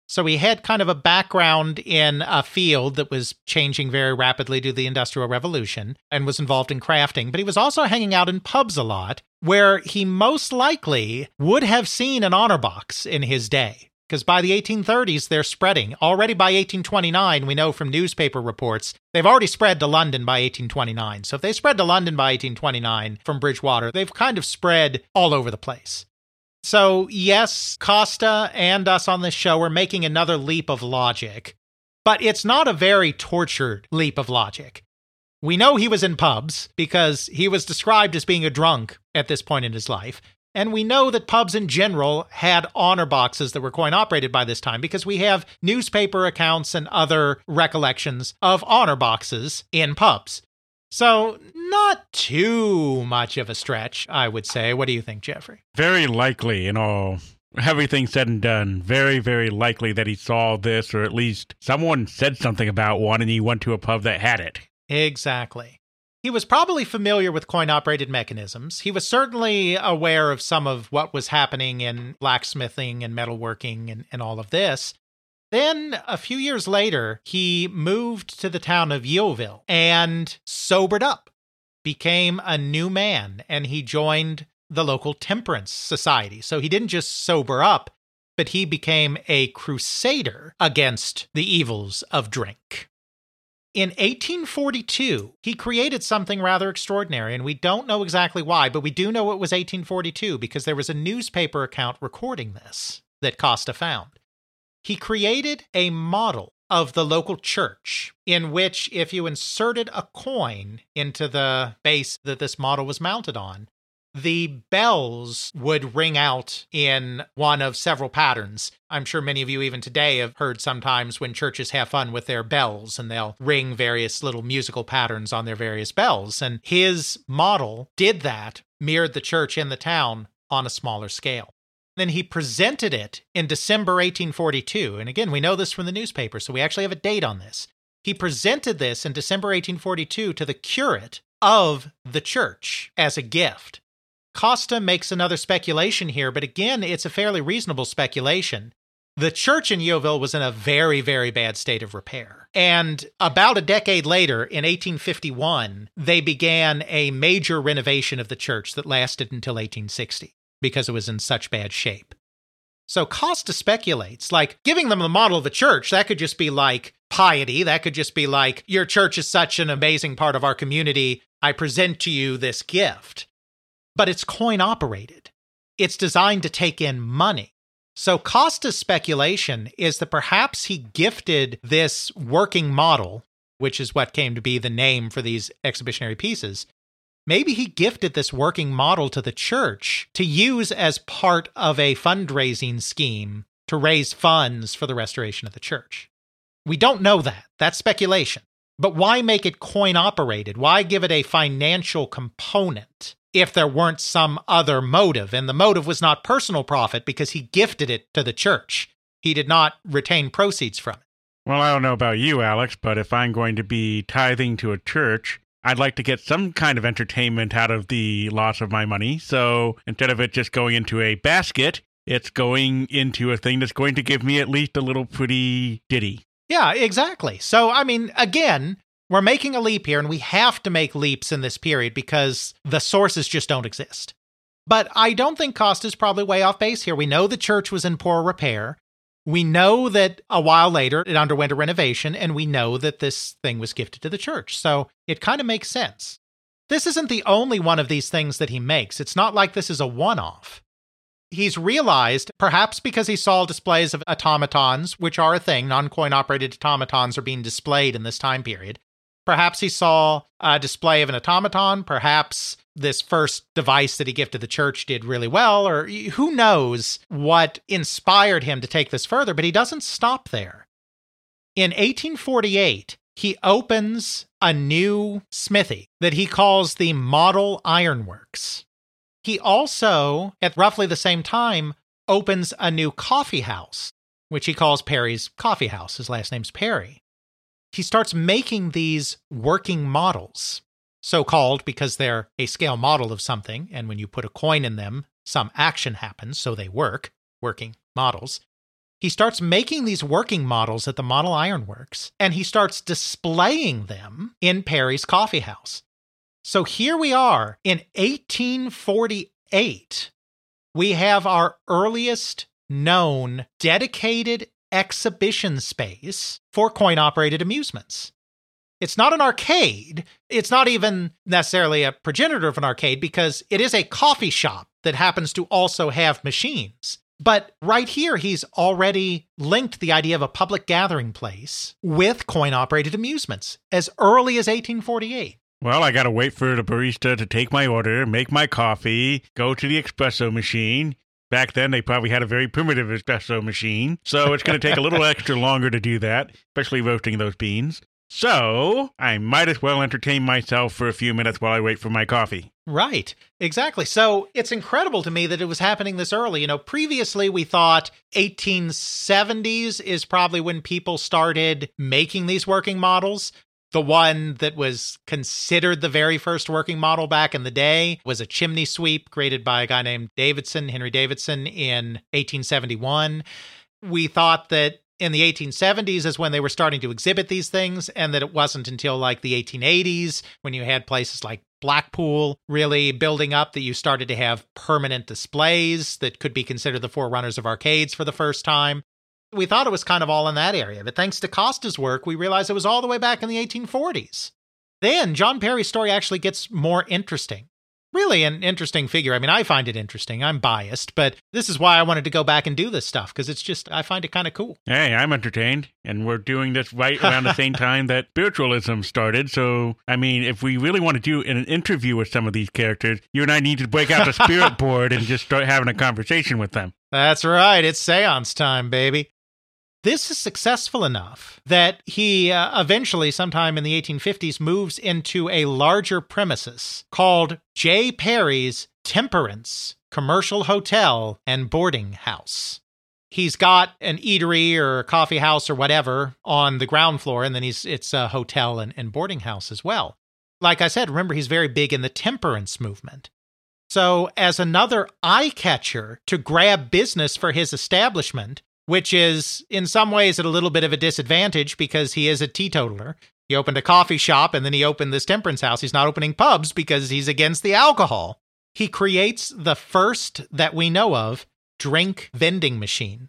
So he had kind of a background in a field that was changing very rapidly due to the Industrial Revolution and was involved in crafting, but he was also hanging out in pubs a lot, where he most likely would have seen an honor box in his day. Because by the 1830s, they're spreading. Already by 1829, we know from newspaper reports, they've already spread to London by 1829. So if they spread to London by 1829 from Bridgwater, they've kind of spread all over the place. So, yes, Costa and us on this show are making another leap of logic, but it's not a very tortured leap of logic. We know he was in pubs because he was described as being a drunk at this point in his life. And we know that pubs in general had honor boxes that were coin operated by this time because we have newspaper accounts and other recollections of honor boxes in pubs. So, not too much of a stretch, I would say. What do you think, Jeffrey? Very likely, in all everything said and done, very, very likely that he saw this, or at least someone said something about one and he went to a pub that had it. Exactly. He was probably familiar with coin operated mechanisms. He was certainly aware of some of what was happening in blacksmithing and metalworking and, and all of this. Then, a few years later, he moved to the town of Yeovil and sobered up, became a new man, and he joined the local temperance society. So he didn't just sober up, but he became a crusader against the evils of drink. In 1842, he created something rather extraordinary, and we don't know exactly why, but we do know it was 1842 because there was a newspaper account recording this that Costa found. He created a model of the local church in which, if you inserted a coin into the base that this model was mounted on, the bells would ring out in one of several patterns. I'm sure many of you, even today, have heard sometimes when churches have fun with their bells and they'll ring various little musical patterns on their various bells. And his model did that, mirrored the church in the town on a smaller scale. Then he presented it in December 1842. And again, we know this from the newspaper, so we actually have a date on this. He presented this in December 1842 to the curate of the church as a gift. Costa makes another speculation here, but again, it's a fairly reasonable speculation. The church in Yeovil was in a very, very bad state of repair. And about a decade later, in 1851, they began a major renovation of the church that lasted until 1860 because it was in such bad shape. So Costa speculates, like giving them the model of a church, that could just be like piety. That could just be like, your church is such an amazing part of our community. I present to you this gift but it's coin operated. It's designed to take in money. So Costa's speculation is that perhaps he gifted this working model, which is what came to be the name for these exhibitionary pieces. Maybe he gifted this working model to the church to use as part of a fundraising scheme to raise funds for the restoration of the church. We don't know that. That's speculation. But why make it coin operated? Why give it a financial component? if there weren't some other motive. And the motive was not personal profit because he gifted it to the church. He did not retain proceeds from it. Well, I don't know about you, Alex, but if I'm going to be tithing to a church, I'd like to get some kind of entertainment out of the loss of my money. So instead of it just going into a basket, it's going into a thing that's going to give me at least a little pretty ditty. Yeah, exactly. So, I mean, again, we're making a leap here, and we have to make leaps in this period because the sources just don't exist. But I don't think Costa's probably way off base here. We know the church was in poor repair. We know that a while later it underwent a renovation, and we know that this thing was gifted to the church. So it kind of makes sense. This isn't the only one of these things that he makes. It's not like this is a one off. He's realized, perhaps because he saw displays of automatons, which are a thing, non coin operated automatons are being displayed in this time period. Perhaps he saw a display of an automaton. Perhaps this first device that he gifted the church did really well, or who knows what inspired him to take this further, but he doesn't stop there. In 1848, he opens a new smithy that he calls the Model Ironworks. He also, at roughly the same time, opens a new coffee house, which he calls Perry's Coffee House. His last name's Perry he starts making these working models, so called because they're a scale model of something. And when you put a coin in them, some action happens, so they work, working models. He starts making these working models at the Model Ironworks, and he starts displaying them in Perry's coffee house. So here we are in 1848. We have our earliest known dedicated exhibition space for coin operated amusements. It's not an arcade. It's not even necessarily a progenitor of an arcade because it is a coffee shop that happens to also have machines. But right here, he's already linked the idea of a public gathering place with coin operated amusements as early as 1848. Well, I gotta wait for the barista to take my order, make my coffee, go to the espresso machine. Back then, they probably had a very primitive espresso machine, so it's gonna take a little (laughs) extra longer to do that, especially roasting those beans. So, I might as well entertain myself for a few minutes while I wait for my coffee. Right, exactly. So it's incredible to me that it was happening this early. You know, previously we thought 1870s is probably when people started making these working models. The one that was considered the very first working model back in the day was a chimney sweep created by a guy named Davidson, Henry Davidson, in 1871. We thought that in the 1870s is when they were starting to exhibit these things, and that it wasn't until like the 1880s when you had places like Blackpool really building up that you started to have permanent displays that could be considered the forerunners of arcades for the first time. We thought it was kind of all in that area, but thanks to Costa's work, we realized it was all the way back in the 1840s. Then John Perry's story actually gets more interesting. Really an interesting figure. I mean, I find it interesting. I'm biased, but this is why I wanted to go back and do this stuff because it's just, I find it kind of cool. Hey, I'm entertained, and we're doing this right around the same (laughs) time that spiritualism started. So, I mean, if we really want to do an interview with some of these characters, you and I need to break out the spirit (laughs) board and just start having a conversation with them. That's right. It's seance time, baby. This is successful enough that he uh, eventually, sometime in the 1850s, moves into a larger premises called J. Perry's Temperance Commercial Hotel and Boarding House. He's got an eatery or a coffee house or whatever on the ground floor, and then he's it's a hotel and, and boarding house as well. Like I said, remember he's very big in the temperance movement. So, as another eye catcher to grab business for his establishment, which is in some ways at a little bit of a disadvantage because he is a teetotaler. He opened a coffee shop and then he opened this temperance house. He's not opening pubs because he's against the alcohol. He creates the first that we know of drink vending machine.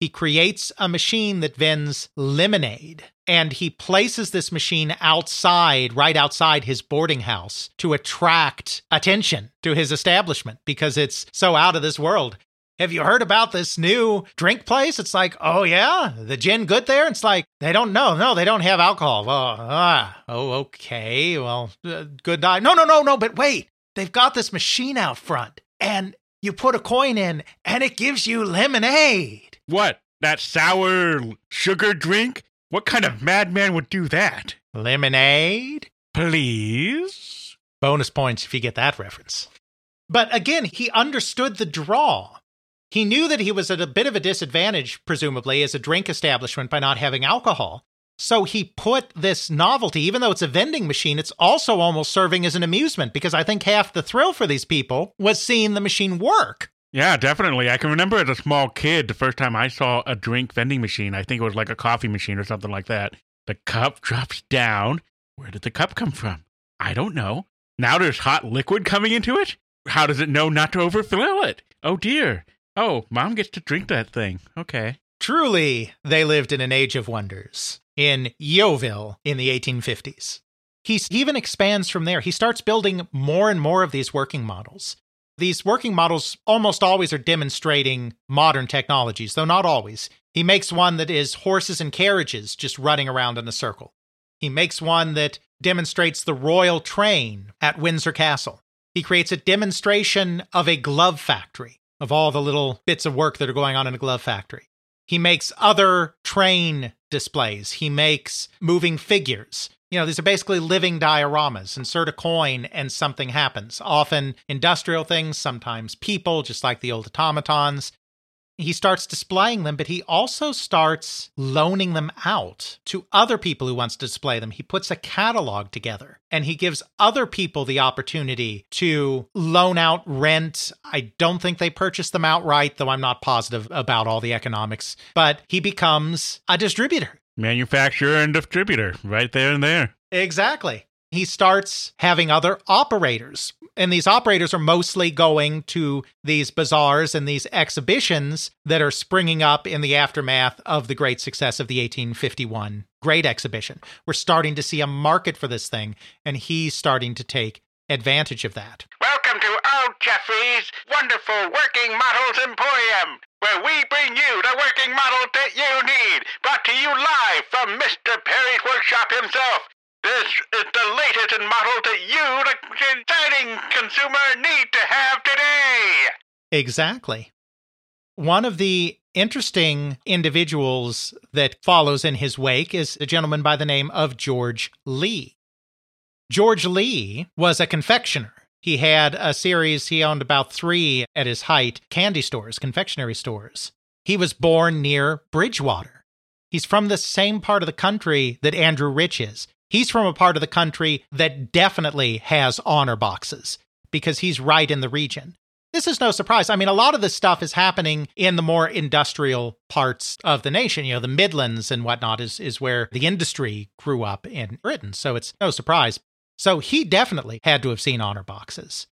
He creates a machine that vends lemonade and he places this machine outside, right outside his boarding house to attract attention to his establishment because it's so out of this world have you heard about this new drink place? It's like, oh yeah, the gin good there? It's like, they don't know. No, they don't have alcohol. Well, ah, oh, okay. Well, uh, good night. No, no, no, no, but wait. They've got this machine out front and you put a coin in and it gives you lemonade. What? That sour sugar drink? What kind of madman would do that? Lemonade? Please? Bonus points if you get that reference. But again, he understood the draw. He knew that he was at a bit of a disadvantage, presumably, as a drink establishment by not having alcohol. So he put this novelty, even though it's a vending machine, it's also almost serving as an amusement because I think half the thrill for these people was seeing the machine work. Yeah, definitely. I can remember as a small kid, the first time I saw a drink vending machine, I think it was like a coffee machine or something like that. The cup (laughs) drops down. Where did the cup come from? I don't know. Now there's hot liquid coming into it? How does it know not to overfill it? Oh dear. Oh, mom gets to drink that thing. Okay. Truly, they lived in an age of wonders in Yeovil in the 1850s. He even expands from there. He starts building more and more of these working models. These working models almost always are demonstrating modern technologies, though not always. He makes one that is horses and carriages just running around in a circle. He makes one that demonstrates the royal train at Windsor Castle. He creates a demonstration of a glove factory of all the little bits of work that are going on in a glove factory. He makes other train displays. He makes moving figures. You know, these are basically living dioramas. Insert a coin and something happens. Often industrial things, sometimes people, just like the old automatons he starts displaying them, but he also starts loaning them out to other people who wants to display them. He puts a catalog together and he gives other people the opportunity to loan out rent. I don't think they purchase them outright, though I'm not positive about all the economics, but he becomes a distributor. Manufacturer and distributor, right there and there. Exactly. He starts having other operators And these operators are mostly going to these bazaars and these exhibitions that are springing up in the aftermath of the great success of the 1851 Great Exhibition. We're starting to see a market for this thing, and he's starting to take advantage of that. Welcome to Old Jeffrey's wonderful working models emporium, where we bring you the working model that you need. Brought to you live from Mr. Perry's workshop himself. This is the latest in models that you, the exciting consumer, need to have today. Exactly. One of the interesting individuals that follows in his wake is a gentleman by the name of George Lee. George Lee was a confectioner. He had a series, he owned about three at his height candy stores, confectionery stores. He was born near Bridgwater. He's from the same part of the country that Andrew Rich is. He's from a part of the country that definitely has honor boxes because he's right in the region. This is no surprise. I mean, a lot of this stuff is happening in the more industrial parts of the nation. You know, the Midlands and whatnot is, is where the industry grew up in Britain. So it's no surprise. So he definitely had to have seen honor boxes.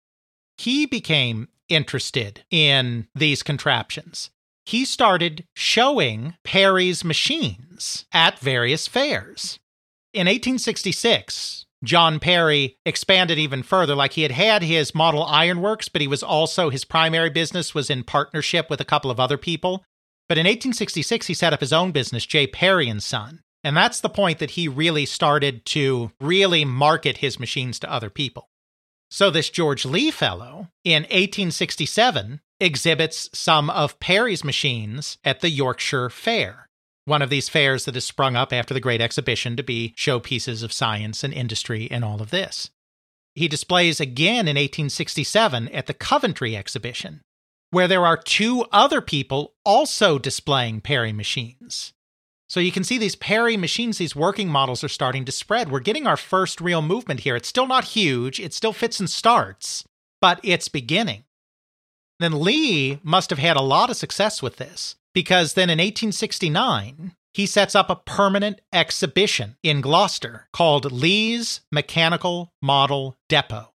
He became interested in these contraptions. He started showing Perry's machines at various fairs. In 1866, John Perry expanded even further. Like he had had his model ironworks, but he was also, his primary business was in partnership with a couple of other people. But in 1866, he set up his own business, J. Perry and Son. And that's the point that he really started to really market his machines to other people. So this George Lee fellow in 1867 exhibits some of Perry's machines at the Yorkshire Fair, one of these fairs that has sprung up after the Great Exhibition to be showpieces of science and industry and all of this. He displays again in 1867 at the Coventry Exhibition, where there are two other people also displaying Perry machines. So you can see these Perry machines, these working models are starting to spread. We're getting our first real movement here. It's still not huge, it still fits and starts, but it's beginning. Then Lee must have had a lot of success with this because then in 1869, he sets up a permanent exhibition in Gloucester called Lee's Mechanical Model Depot.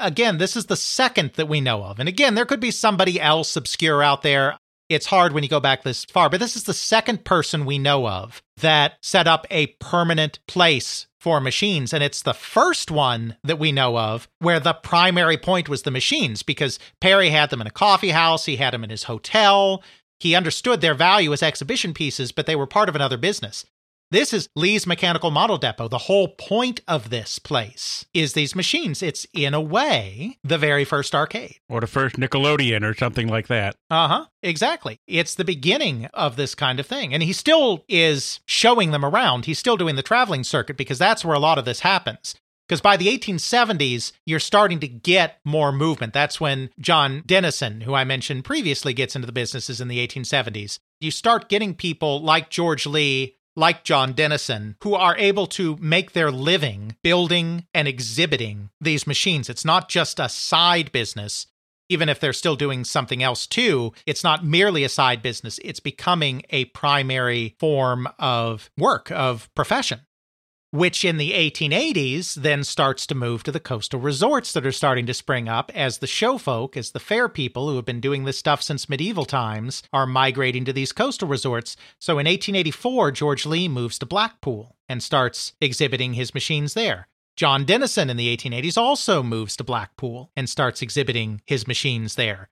Again, this is the second that we know of. And again, there could be somebody else obscure out there it's hard when you go back this far, but this is the second person we know of that set up a permanent place for machines. And it's the first one that we know of where the primary point was the machines because Perry had them in a coffee house, he had them in his hotel. He understood their value as exhibition pieces, but they were part of another business. This is Lee's Mechanical Model Depot. The whole point of this place is these machines. It's, in a way, the very first arcade. Or the first Nickelodeon or something like that. Uh huh. Exactly. It's the beginning of this kind of thing. And he still is showing them around. He's still doing the traveling circuit because that's where a lot of this happens. Because by the 1870s, you're starting to get more movement. That's when John Dennison, who I mentioned previously, gets into the businesses in the 1870s. You start getting people like George Lee, like John Dennison, who are able to make their living building and exhibiting these machines. It's not just a side business. Even if they're still doing something else too, it's not merely a side business. It's becoming a primary form of work, of profession which in the 1880s then starts to move to the coastal resorts that are starting to spring up as the show folk, as the fair people who have been doing this stuff since medieval times, are migrating to these coastal resorts. So in 1884, George Lee moves to Blackpool and starts exhibiting his machines there. John Dennison in the 1880s also moves to Blackpool and starts exhibiting his machines there.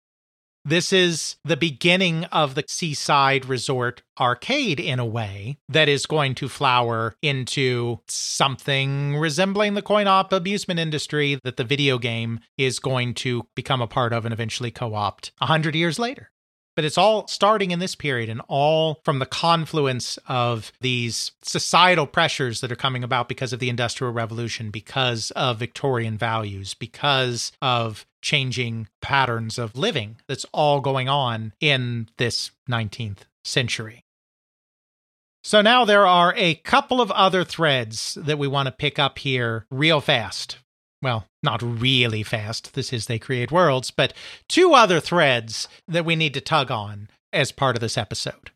This is the beginning of the seaside resort arcade in a way that is going to flower into something resembling the coin op amusement industry that the video game is going to become a part of and eventually co opt 100 years later. But it's all starting in this period and all from the confluence of these societal pressures that are coming about because of the Industrial Revolution, because of Victorian values, because of changing patterns of living that's all going on in this 19th century. So now there are a couple of other threads that we want to pick up here real fast well, not really fast. This is They Create Worlds, but two other threads that we need to tug on as part of this episode.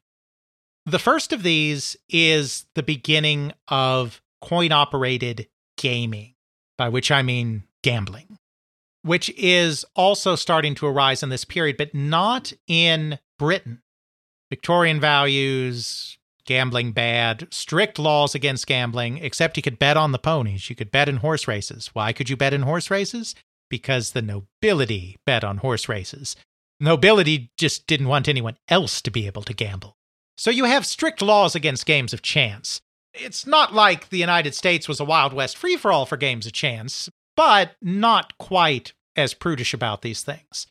The first of these is the beginning of coin operated gaming, by which I mean gambling. which is also starting to arise in this period, but not in Britain. Victorian values, gambling bad, strict laws against gambling, except you could bet on the ponies. You could bet in horse races. Why could you bet in horse races? Because the nobility bet on horse races. Nobility just didn't want anyone else to be able to gamble. So you have strict laws against games of chance. It's not like the United States was a Wild West free for all for games of chance, but not quite as prudish about these things.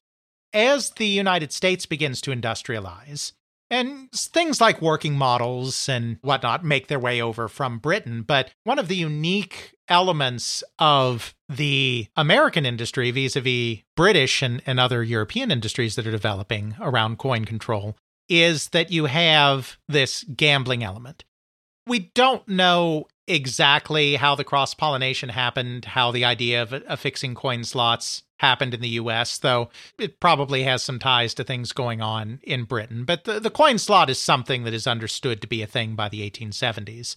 As the United States begins to industrialize, and things like working models and whatnot make their way over from Britain. But one of the unique elements of the American industry vis a vis British and, and other European industries that are developing around coin control is that you have this gambling element. We don't know exactly how the cross pollination happened, how the idea of affixing coin slots happened in the US, though it probably has some ties to things going on in Britain. But the, the coin slot is something that is understood to be a thing by the 1870s.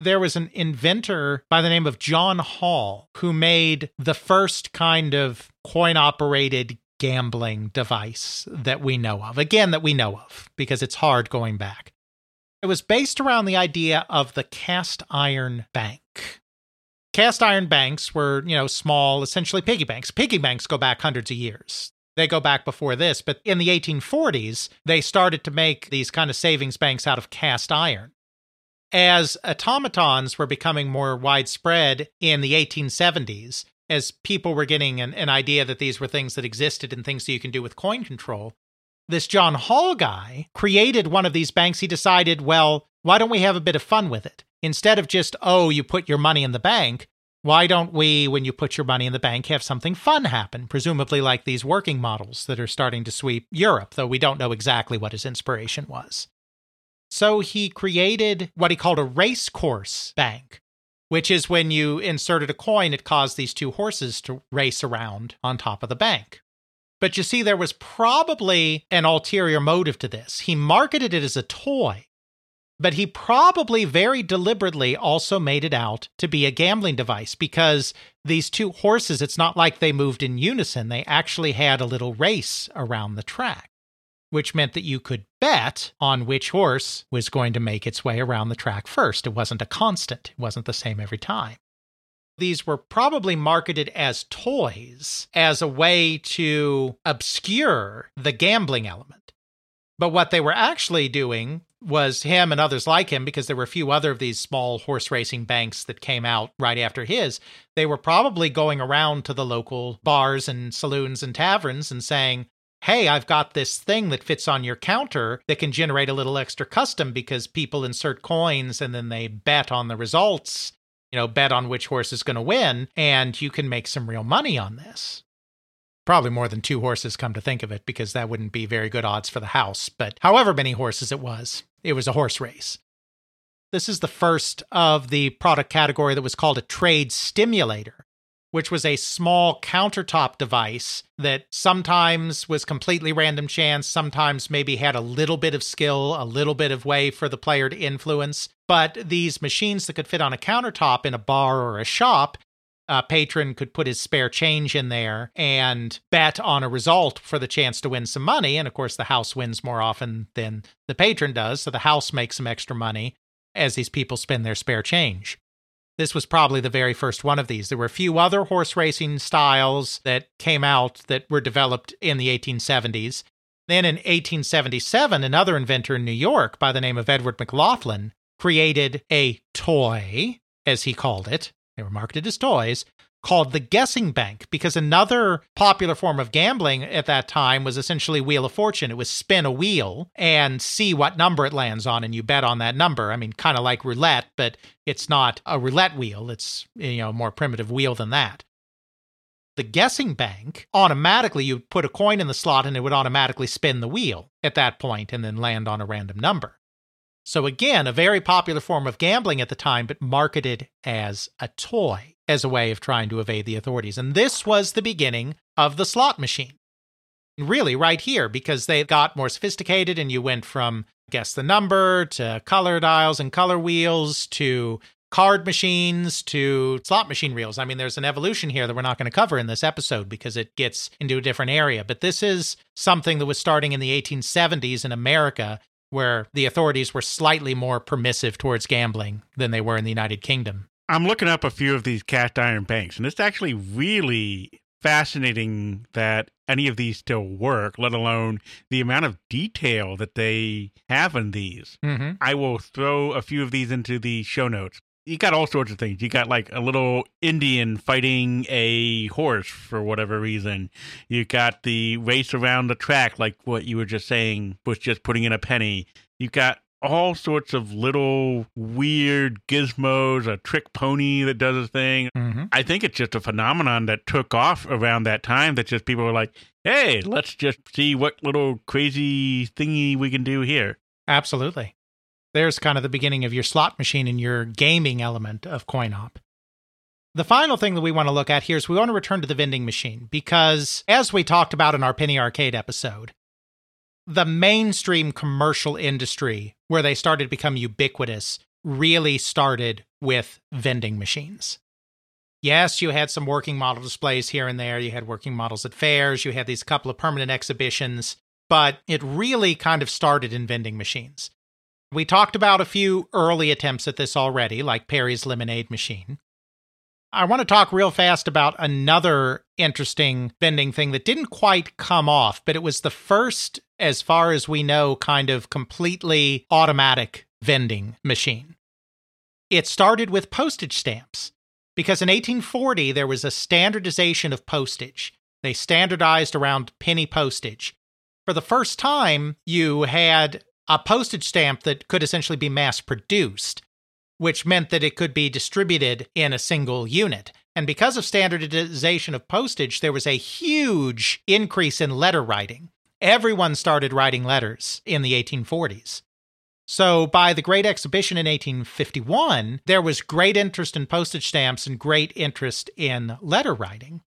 There was an inventor by the name of John Hall who made the first kind of coin operated gambling device that we know of. Again, that we know of, because it's hard going back. It was based around the idea of the cast iron bank. Cast iron banks were, you know, small, essentially piggy banks. Piggy banks go back hundreds of years. They go back before this, but in the 1840s, they started to make these kind of savings banks out of cast iron. As automatons were becoming more widespread in the 1870s, as people were getting an, an idea that these were things that existed and things that you can do with coin control, this John Hall guy created one of these banks. He decided, well, why don't we have a bit of fun with it? Instead of just, oh, you put your money in the bank, why don't we, when you put your money in the bank, have something fun happen? Presumably, like these working models that are starting to sweep Europe, though we don't know exactly what his inspiration was. So he created what he called a race course bank, which is when you inserted a coin, it caused these two horses to race around on top of the bank. But you see, there was probably an ulterior motive to this. He marketed it as a toy, but he probably very deliberately also made it out to be a gambling device because these two horses, it's not like they moved in unison. They actually had a little race around the track, which meant that you could bet on which horse was going to make its way around the track first. It wasn't a constant, it wasn't the same every time these were probably marketed as toys as a way to obscure the gambling element. But what they were actually doing was him and others like him, because there were a few other of these small horse racing banks that came out right after his. They were probably going around to the local bars and saloons and taverns and saying, Hey, I've got this thing that fits on your counter that can generate a little extra custom because people insert coins and then they bet on the results you know, bet on which horse is going to win, and you can make some real money on this. Probably more than two horses, come to think of it, because that wouldn't be very good odds for the house. But however many horses it was, it was a horse race. This is the first of the product category that was called a trade stimulator, which was a small countertop device that sometimes was completely random chance, sometimes maybe had a little bit of skill, a little bit of way for the player to influence. But these machines that could fit on a countertop in a bar or a shop, a patron could put his spare change in there and bet on a result for the chance to win some money. And of course, the house wins more often than the patron does. So the house makes some extra money as these people spend their spare change. This was probably the very first one of these. There were a few other horse racing styles that came out that were developed in the 1870s. Then in 1877, another inventor in New York by the name of Edward McLaughlin created a toy, as he called it. They were marketed as toys called the guessing bank because another popular form of gambling at that time was essentially wheel of fortune. It was spin a wheel and see what number it lands on and you bet on that number. I mean kind of like roulette but it's not a roulette wheel. It's you know a more primitive wheel than that. The guessing bank automatically you put a coin in the slot and it would automatically spin the wheel at that point and then land on a random number so again a very popular form of gambling at the time but marketed as a toy as a way of trying to evade the authorities. And this was the beginning of the slot machine. Really, right here, because they got more sophisticated and you went from guess the number to color dials and color wheels to card machines to slot machine reels. I mean, there's an evolution here that we're not going to cover in this episode because it gets into a different area. But this is something that was starting in the 1870s in America, where the authorities were slightly more permissive towards gambling than they were in the United Kingdom. I'm looking up a few of these cast iron banks, and it's actually really fascinating that any of these still work, let alone the amount of detail that they have in these. Mm-hmm. I will throw a few of these into the show notes. You got all sorts of things. You got like a little Indian fighting a horse for whatever reason. You got the race around the track, like what you were just saying, was just putting in a penny. You got all sorts of little weird gizmos, a trick pony that does a thing. Mm-hmm. I think it's just a phenomenon that took off around that time that just people were like, hey, let's just see what little crazy thingy we can do here. Absolutely. There's kind of the beginning of your slot machine and your gaming element of coin op. The final thing that we want to look at here is we want to return to the vending machine because, as we talked about in our Penny Arcade episode, the mainstream commercial industry, where they started to become ubiquitous, really started with vending machines. Yes, you had some working model displays here and there. You had working models at fairs. You had these couple of permanent exhibitions, but it really kind of started in vending machines. We talked about a few early attempts at this already, like Perry's lemonade machine. I want to talk real fast about another interesting vending thing that didn't quite come off, but it was the first, as far as we know, kind of completely automatic vending machine. It started with postage stamps because in 1840 there was a standardization of postage. They standardized around penny postage. For the first time, you had a postage stamp that could essentially be mass produced, which meant that it could be distributed in a single unit. And because of standardization of postage, there was a huge increase in letter writing. Everyone started writing letters in the 1840s. So, by the Great Exhibition in 1851, there was great interest in postage stamps and great interest in letter writing.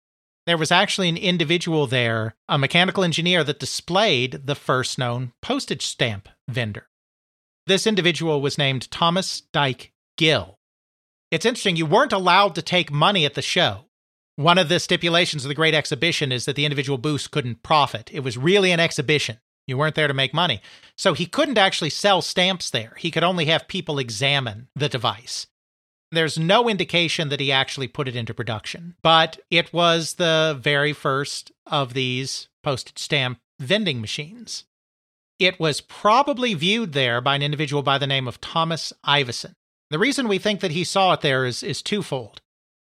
There was actually an individual there, a mechanical engineer, that displayed the first known postage stamp vendor. This individual was named Thomas Dyke Gill. It's interesting, you weren't allowed to take money at the show. One of the stipulations of the Great Exhibition is that the individual booths couldn't profit. It was really an exhibition. You weren't there to make money. So he couldn't actually sell stamps there. He could only have people examine the device. There's no indication that he actually put it into production, but it was the very first of these postage stamp vending machines. It was probably viewed there by an individual by the name of Thomas Iveson. The reason we think that he saw it there is, is twofold.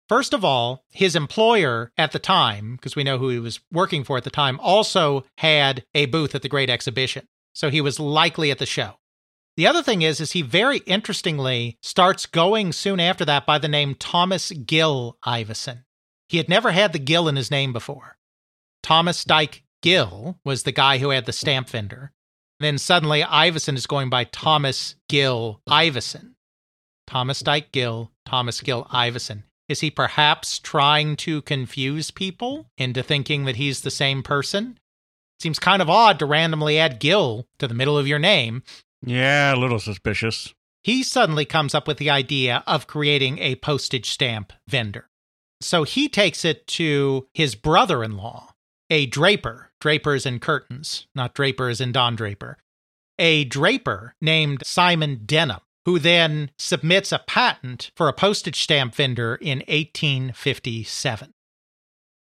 First of all, his employer at the time, because we know who he was working for at the time, also had a booth at the Great Exhibition. So he was likely at the show. The other thing is, is he very interestingly starts going soon after that by the name Thomas Gill Iveson. He had never had the Gill in his name before. Thomas Dyke Gill was the guy who had the stamp vendor. Then suddenly Iveson is going by Thomas Gill Iveson. Thomas Dyke Gill, Thomas Gill Iveson. Is he perhaps trying to confuse people into thinking that he's the same person? Seems kind of odd to randomly add Gill to the middle of your name. Yeah, a little suspicious. He suddenly comes up with the idea of creating a postage stamp vendor. So he takes it to his brother in law, a draper, drapers and curtains, not drapers and Don Draper, a draper named Simon Denham, who then submits a patent for a postage stamp vendor in 1857.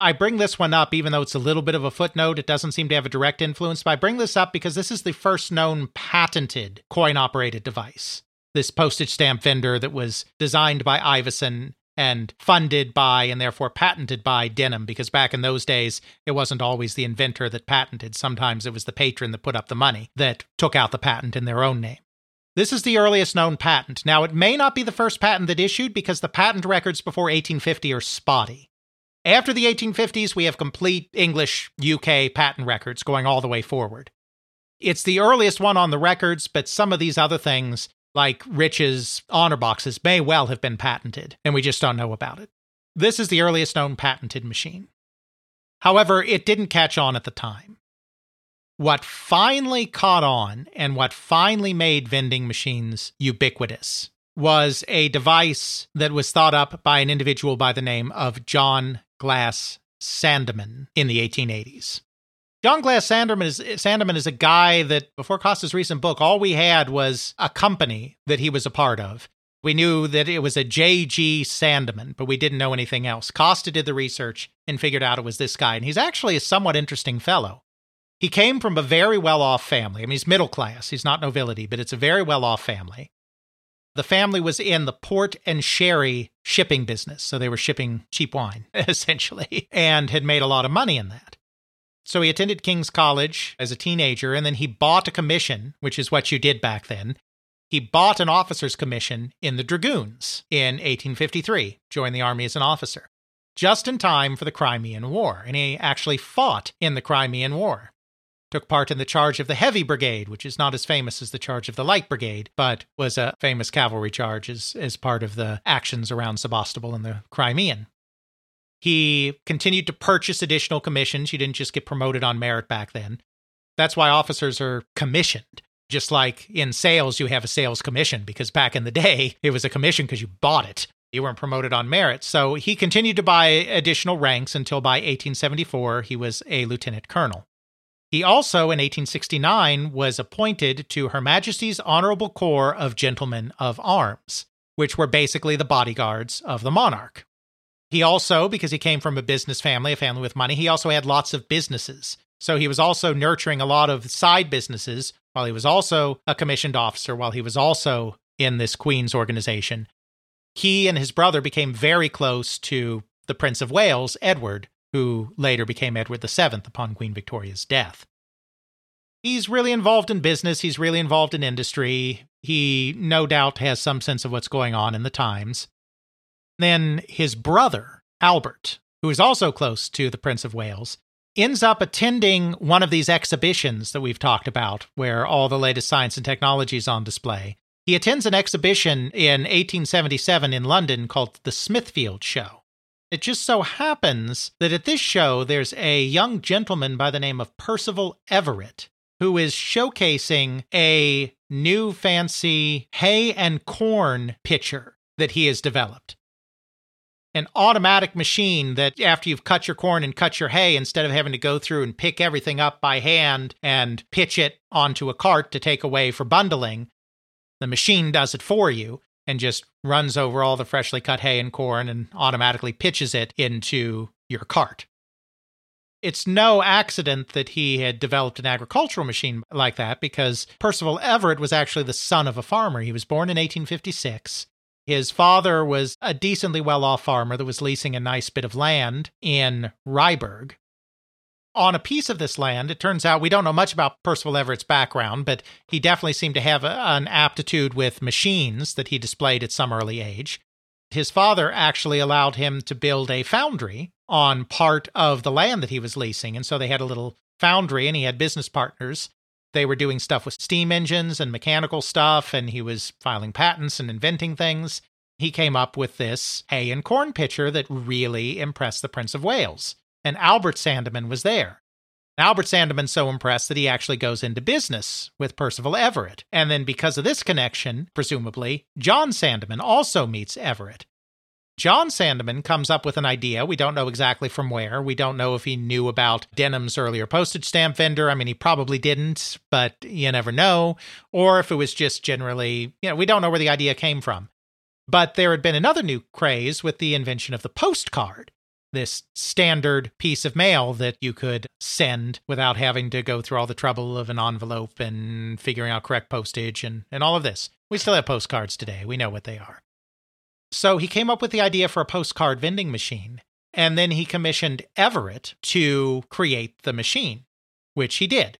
I bring this one up, even though it's a little bit of a footnote. It doesn't seem to have a direct influence, but I bring this up because this is the first known patented coin operated device. This postage stamp vendor that was designed by Iveson and funded by and therefore patented by Denham, because back in those days, it wasn't always the inventor that patented. Sometimes it was the patron that put up the money that took out the patent in their own name. This is the earliest known patent. Now, it may not be the first patent that issued because the patent records before 1850 are spotty. After the 1850s, we have complete English UK patent records going all the way forward. It's the earliest one on the records, but some of these other things, like Rich's honor boxes, may well have been patented, and we just don't know about it. This is the earliest known patented machine. However, it didn't catch on at the time. What finally caught on and what finally made vending machines ubiquitous was a device that was thought up by an individual by the name of John Glass Sandeman in the 1880s. John Glass Sandeman is, Sandeman is a guy that, before Costa's recent book, all we had was a company that he was a part of. We knew that it was a J.G. Sandeman, but we didn't know anything else. Costa did the research and figured out it was this guy. And he's actually a somewhat interesting fellow. He came from a very well off family. I mean, he's middle class. He's not nobility, but it's a very well off family. The family was in the port and sherry shipping business. So they were shipping cheap wine, (laughs) essentially, and had made a lot of money in that. So he attended King's College as a teenager, and then he bought a commission, which is what you did back then. He bought an officer's commission in the Dragoons in 1853, joined the army as an officer, just in time for the Crimean War, and he actually fought in the Crimean War. Took part in the charge of the Heavy Brigade, which is not as famous as the charge of the Light Brigade, but was a famous cavalry charge as, as part of the actions around Sebastopol and the Crimean. He continued to purchase additional commissions. You didn't just get promoted on merit back then. That's why officers are commissioned. Just like in sales, you have a sales commission because back in the day, it was a commission because you bought it. You weren't promoted on merit. So he continued to buy additional ranks until by 1874, he was a lieutenant colonel. He also, in 1869, was appointed to Her Majesty's Honorable Corps of Gentlemen of Arms, which were basically the bodyguards of the monarch. He also, because he came from a business family, a family with money, he also had lots of businesses. So he was also nurturing a lot of side businesses while he was also a commissioned officer, while he was also in this Queen's organization. He and his brother became very close to the Prince of Wales, Edward, who later became Edward VII upon Queen Victoria's death. He's really involved in business, he's really involved in industry. He no doubt has some sense of what's going on in the times. Then his brother, Albert, who is also close to the Prince of Wales, ends up attending one of these exhibitions that we've talked about, where all the latest science and technology is on display. He attends an exhibition in 1877 in London called the Smithfield Show. It just so happens that at this show, there's a young gentleman by the name of Percival Everitt who is showcasing a new fancy hay and corn pitcher that he has developed. An automatic machine that after you've cut your corn and cut your hay, instead of having to go through and pick everything up by hand and pitch it onto a cart to take away for bundling, the machine does it for you and just runs over all the freshly cut hay and corn and automatically pitches it into your cart. It's no accident that he had developed an agricultural machine like that because Percival Everitt was actually the son of a farmer. He was born in 1856 his father was a decently well off farmer that was leasing a nice bit of land in Ryburgh. On a piece of this land, it turns out we don't know much about Percival Everitt's background, but he definitely seemed to have a, an aptitude with machines that he displayed at some early age. His father actually allowed him to build a foundry on part of the land that he was leasing. And so they had a little foundry and he had business partners they were doing stuff with steam engines and mechanical stuff, and he was filing patents and inventing things. He came up with this hay and corn pitcher that really impressed the Prince of Wales. And Albert Sandeman was there. Albert Sandeman's so impressed that he actually goes into business with Percival Everitt. And then, because of this connection, presumably, John Sandeman also meets Everitt. John Sandeman comes up with an idea. We don't know exactly from where. We don't know if he knew about Denham's earlier postage stamp vendor. I mean, he probably didn't, but you never know. Or if it was just generally, you know, we don't know where the idea came from. But there had been another new craze with the invention of the postcard, this standard piece of mail that you could send without having to go through all the trouble of an envelope and figuring out correct postage and, and all of this. We still have postcards today. We know what they are. So he came up with the idea for a postcard vending machine. And then he commissioned Everitt to create the machine, which he did.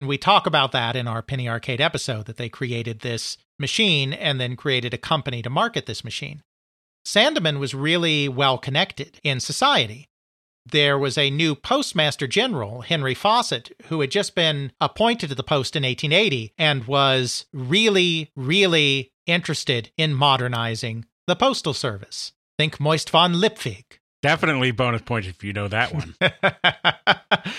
And we talk about that in our Penny Arcade episode that they created this machine and then created a company to market this machine. Sandeman was really well connected in society. There was a new postmaster general, Henry Fawcett, who had just been appointed to the post in 1880 and was really, really interested in modernizing the Postal Service. Think Moist von Lipwig. Definitely bonus points if you know that one. (laughs)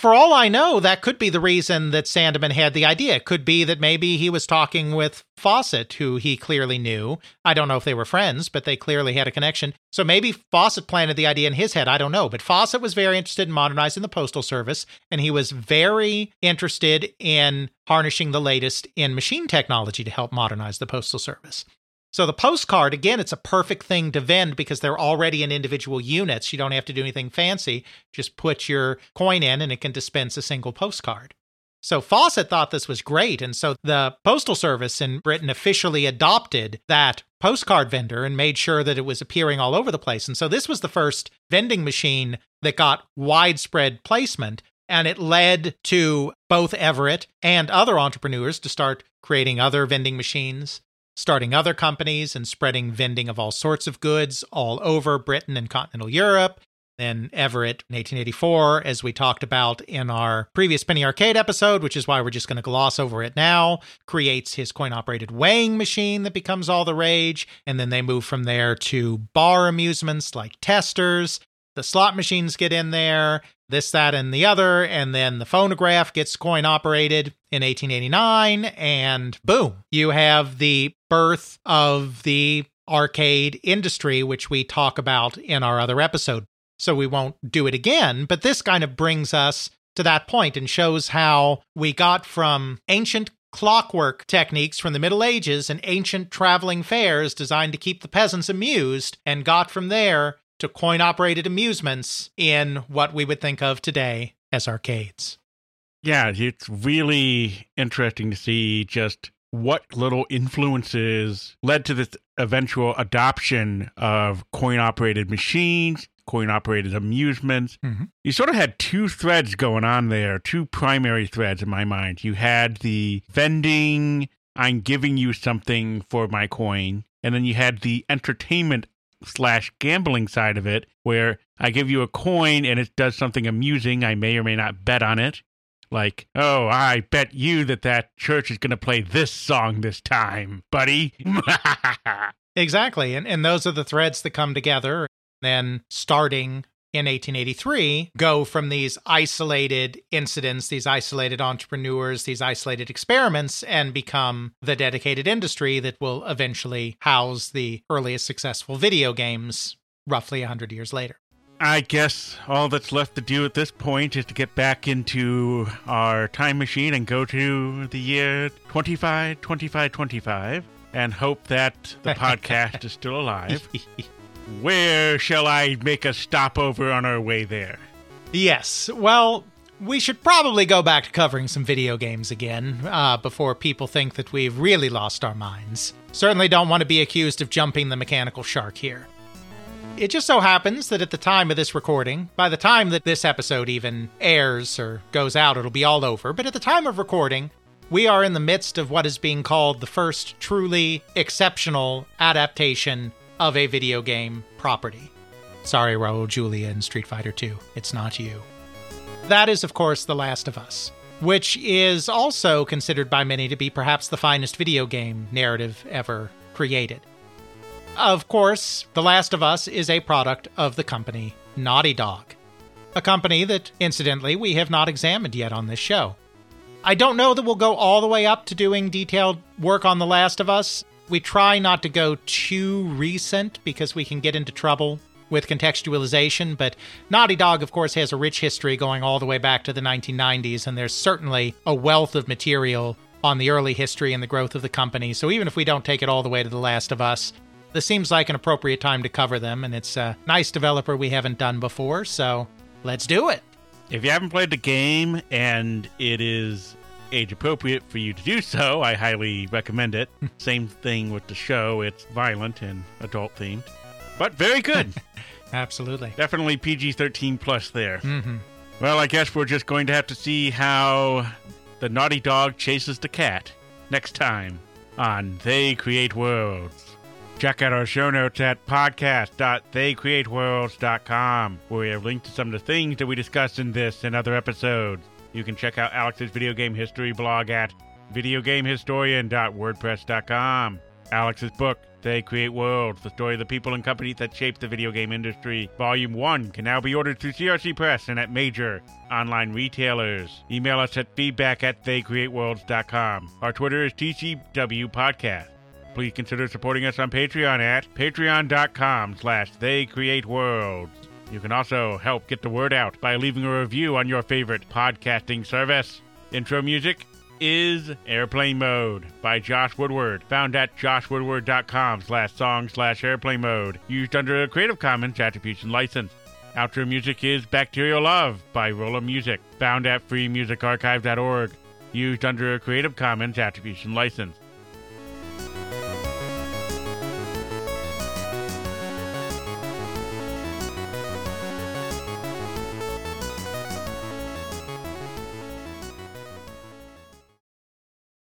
for all I know, that could be the reason that Sandeman had the idea. It could be that maybe he was talking with Fawcett, who he clearly knew. I don't know if they were friends, but they clearly had a connection. So maybe Fawcett planted the idea in his head. I don't know. But Fawcett was very interested in modernizing the Postal Service, and he was very interested in harnessing the latest in machine technology to help modernize the Postal Service. So the postcard, again, it's a perfect thing to vend because they're already in individual units. You don't have to do anything fancy. Just put your coin in and it can dispense a single postcard. So Fawcett thought this was great. And so the Postal Service in Britain officially adopted that postcard vendor and made sure that it was appearing all over the place. And so this was the first vending machine that got widespread placement. And it led to both Everitt and other entrepreneurs to start creating other vending machines starting other companies and spreading vending of all sorts of goods all over Britain and continental Europe. Then Everitt in 1884, as we talked about in our previous Penny Arcade episode, which is why we're just going to gloss over it now, creates his coin operated weighing machine that becomes all the rage. And then they move from there to bar amusements like testers. The slot machines get in there, this, that, and the other. And then the phonograph gets coin operated in 1889. And boom, you have the birth of the arcade industry, which we talk about in our other episode. So we won't do it again. But this kind of brings us to that point and shows how we got from ancient clockwork techniques from the Middle Ages and ancient traveling fairs designed to keep the peasants amused and got from there to coin operated amusements in what we would think of today as arcades. Yeah, it's really interesting to see just what little influences led to this eventual adoption of coin operated machines, coin operated amusements. Mhm. You sort of had two threads going on there, two primary threads in my mind. You had the vending, I'm giving you something for my coin, and then you had the entertainment slash gambling side of it, where I give you a coin and it does something amusing. I may or may not bet on it. Like, oh, I bet you that that church is going to play this song this time, buddy. (laughs) Exactly. And, and those are the threads that come together. Then, starting in 1883, go from these isolated incidents, these isolated entrepreneurs, these isolated experiments, and become the dedicated industry that will eventually house the earliest successful video games roughly 100 years later. I guess all that's left to do at this point is to get back into our time machine and go to the year 25, 25, 25 and hope that the (laughs) podcast is still alive. (laughs) Where shall I make a stopover on our way there? Yes. Well, we should probably go back to covering some video games again uh, before people think that we've really lost our minds. Certainly don't want to be accused of jumping the mechanical shark here. It just so happens that at the time of this recording, by the time that this episode even airs or goes out, it'll be all over. But at the time of recording, we are in the midst of what is being called the first truly exceptional adaptation of a video game property. Sorry, Raul Julia in Street Fighter 2. It's not you. That is, of course, The Last of Us, which is also considered by many to be perhaps the finest video game narrative ever created. Of course, The Last of Us is a product of the company Naughty Dog, a company that, incidentally, we have not examined yet on this show. I don't know that we'll go all the way up to doing detailed work on The Last of Us. We try not to go too recent because we can get into trouble with contextualization, but Naughty Dog, of course, has a rich history going all the way back to the 1990s, and there's certainly a wealth of material on the early history and the growth of the company. So even if we don't take it all the way to The Last of Us, this seems like an appropriate time to cover them, and it's a nice developer we haven't done before, so let's do it. If you haven't played the game and it is age appropriate for you to do so, I highly recommend it. (laughs) Same thing with the show, it's violent and adult themed, but very good. (laughs) Absolutely. Definitely PG 13 plus there. hmm Well, I guess we're just going to have to see how the naughty dog chases the cat next time on They Create Worlds. Check out our show notes at podcast.theycreateworlds.com, where we have links to some of the things that we discussed in this and other episodes. You can check out Alex's video game history blog at videogamehistorian.wordpress.com. Alex's book, They Create Worlds, the story of the people and companies that shape the video game industry. Volume 1 can now be ordered through CRC Press and at major online retailers. Email us at feedback at theycreateworlds.com. Our Twitter is TCW Podcast. Please consider supporting us on Patreon at patreon.com slash theycreateworlds. You can also help get the word out by leaving a review on your favorite podcasting service. Intro music is Airplane Mode by Josh Woodward, found at joshwoodward.com slash song slash airplane mode, used under a Creative Commons Attribution License. Outro music is Bacterial Love by Rolemusic, found at freemusicarchive.org, used under a Creative Commons Attribution License.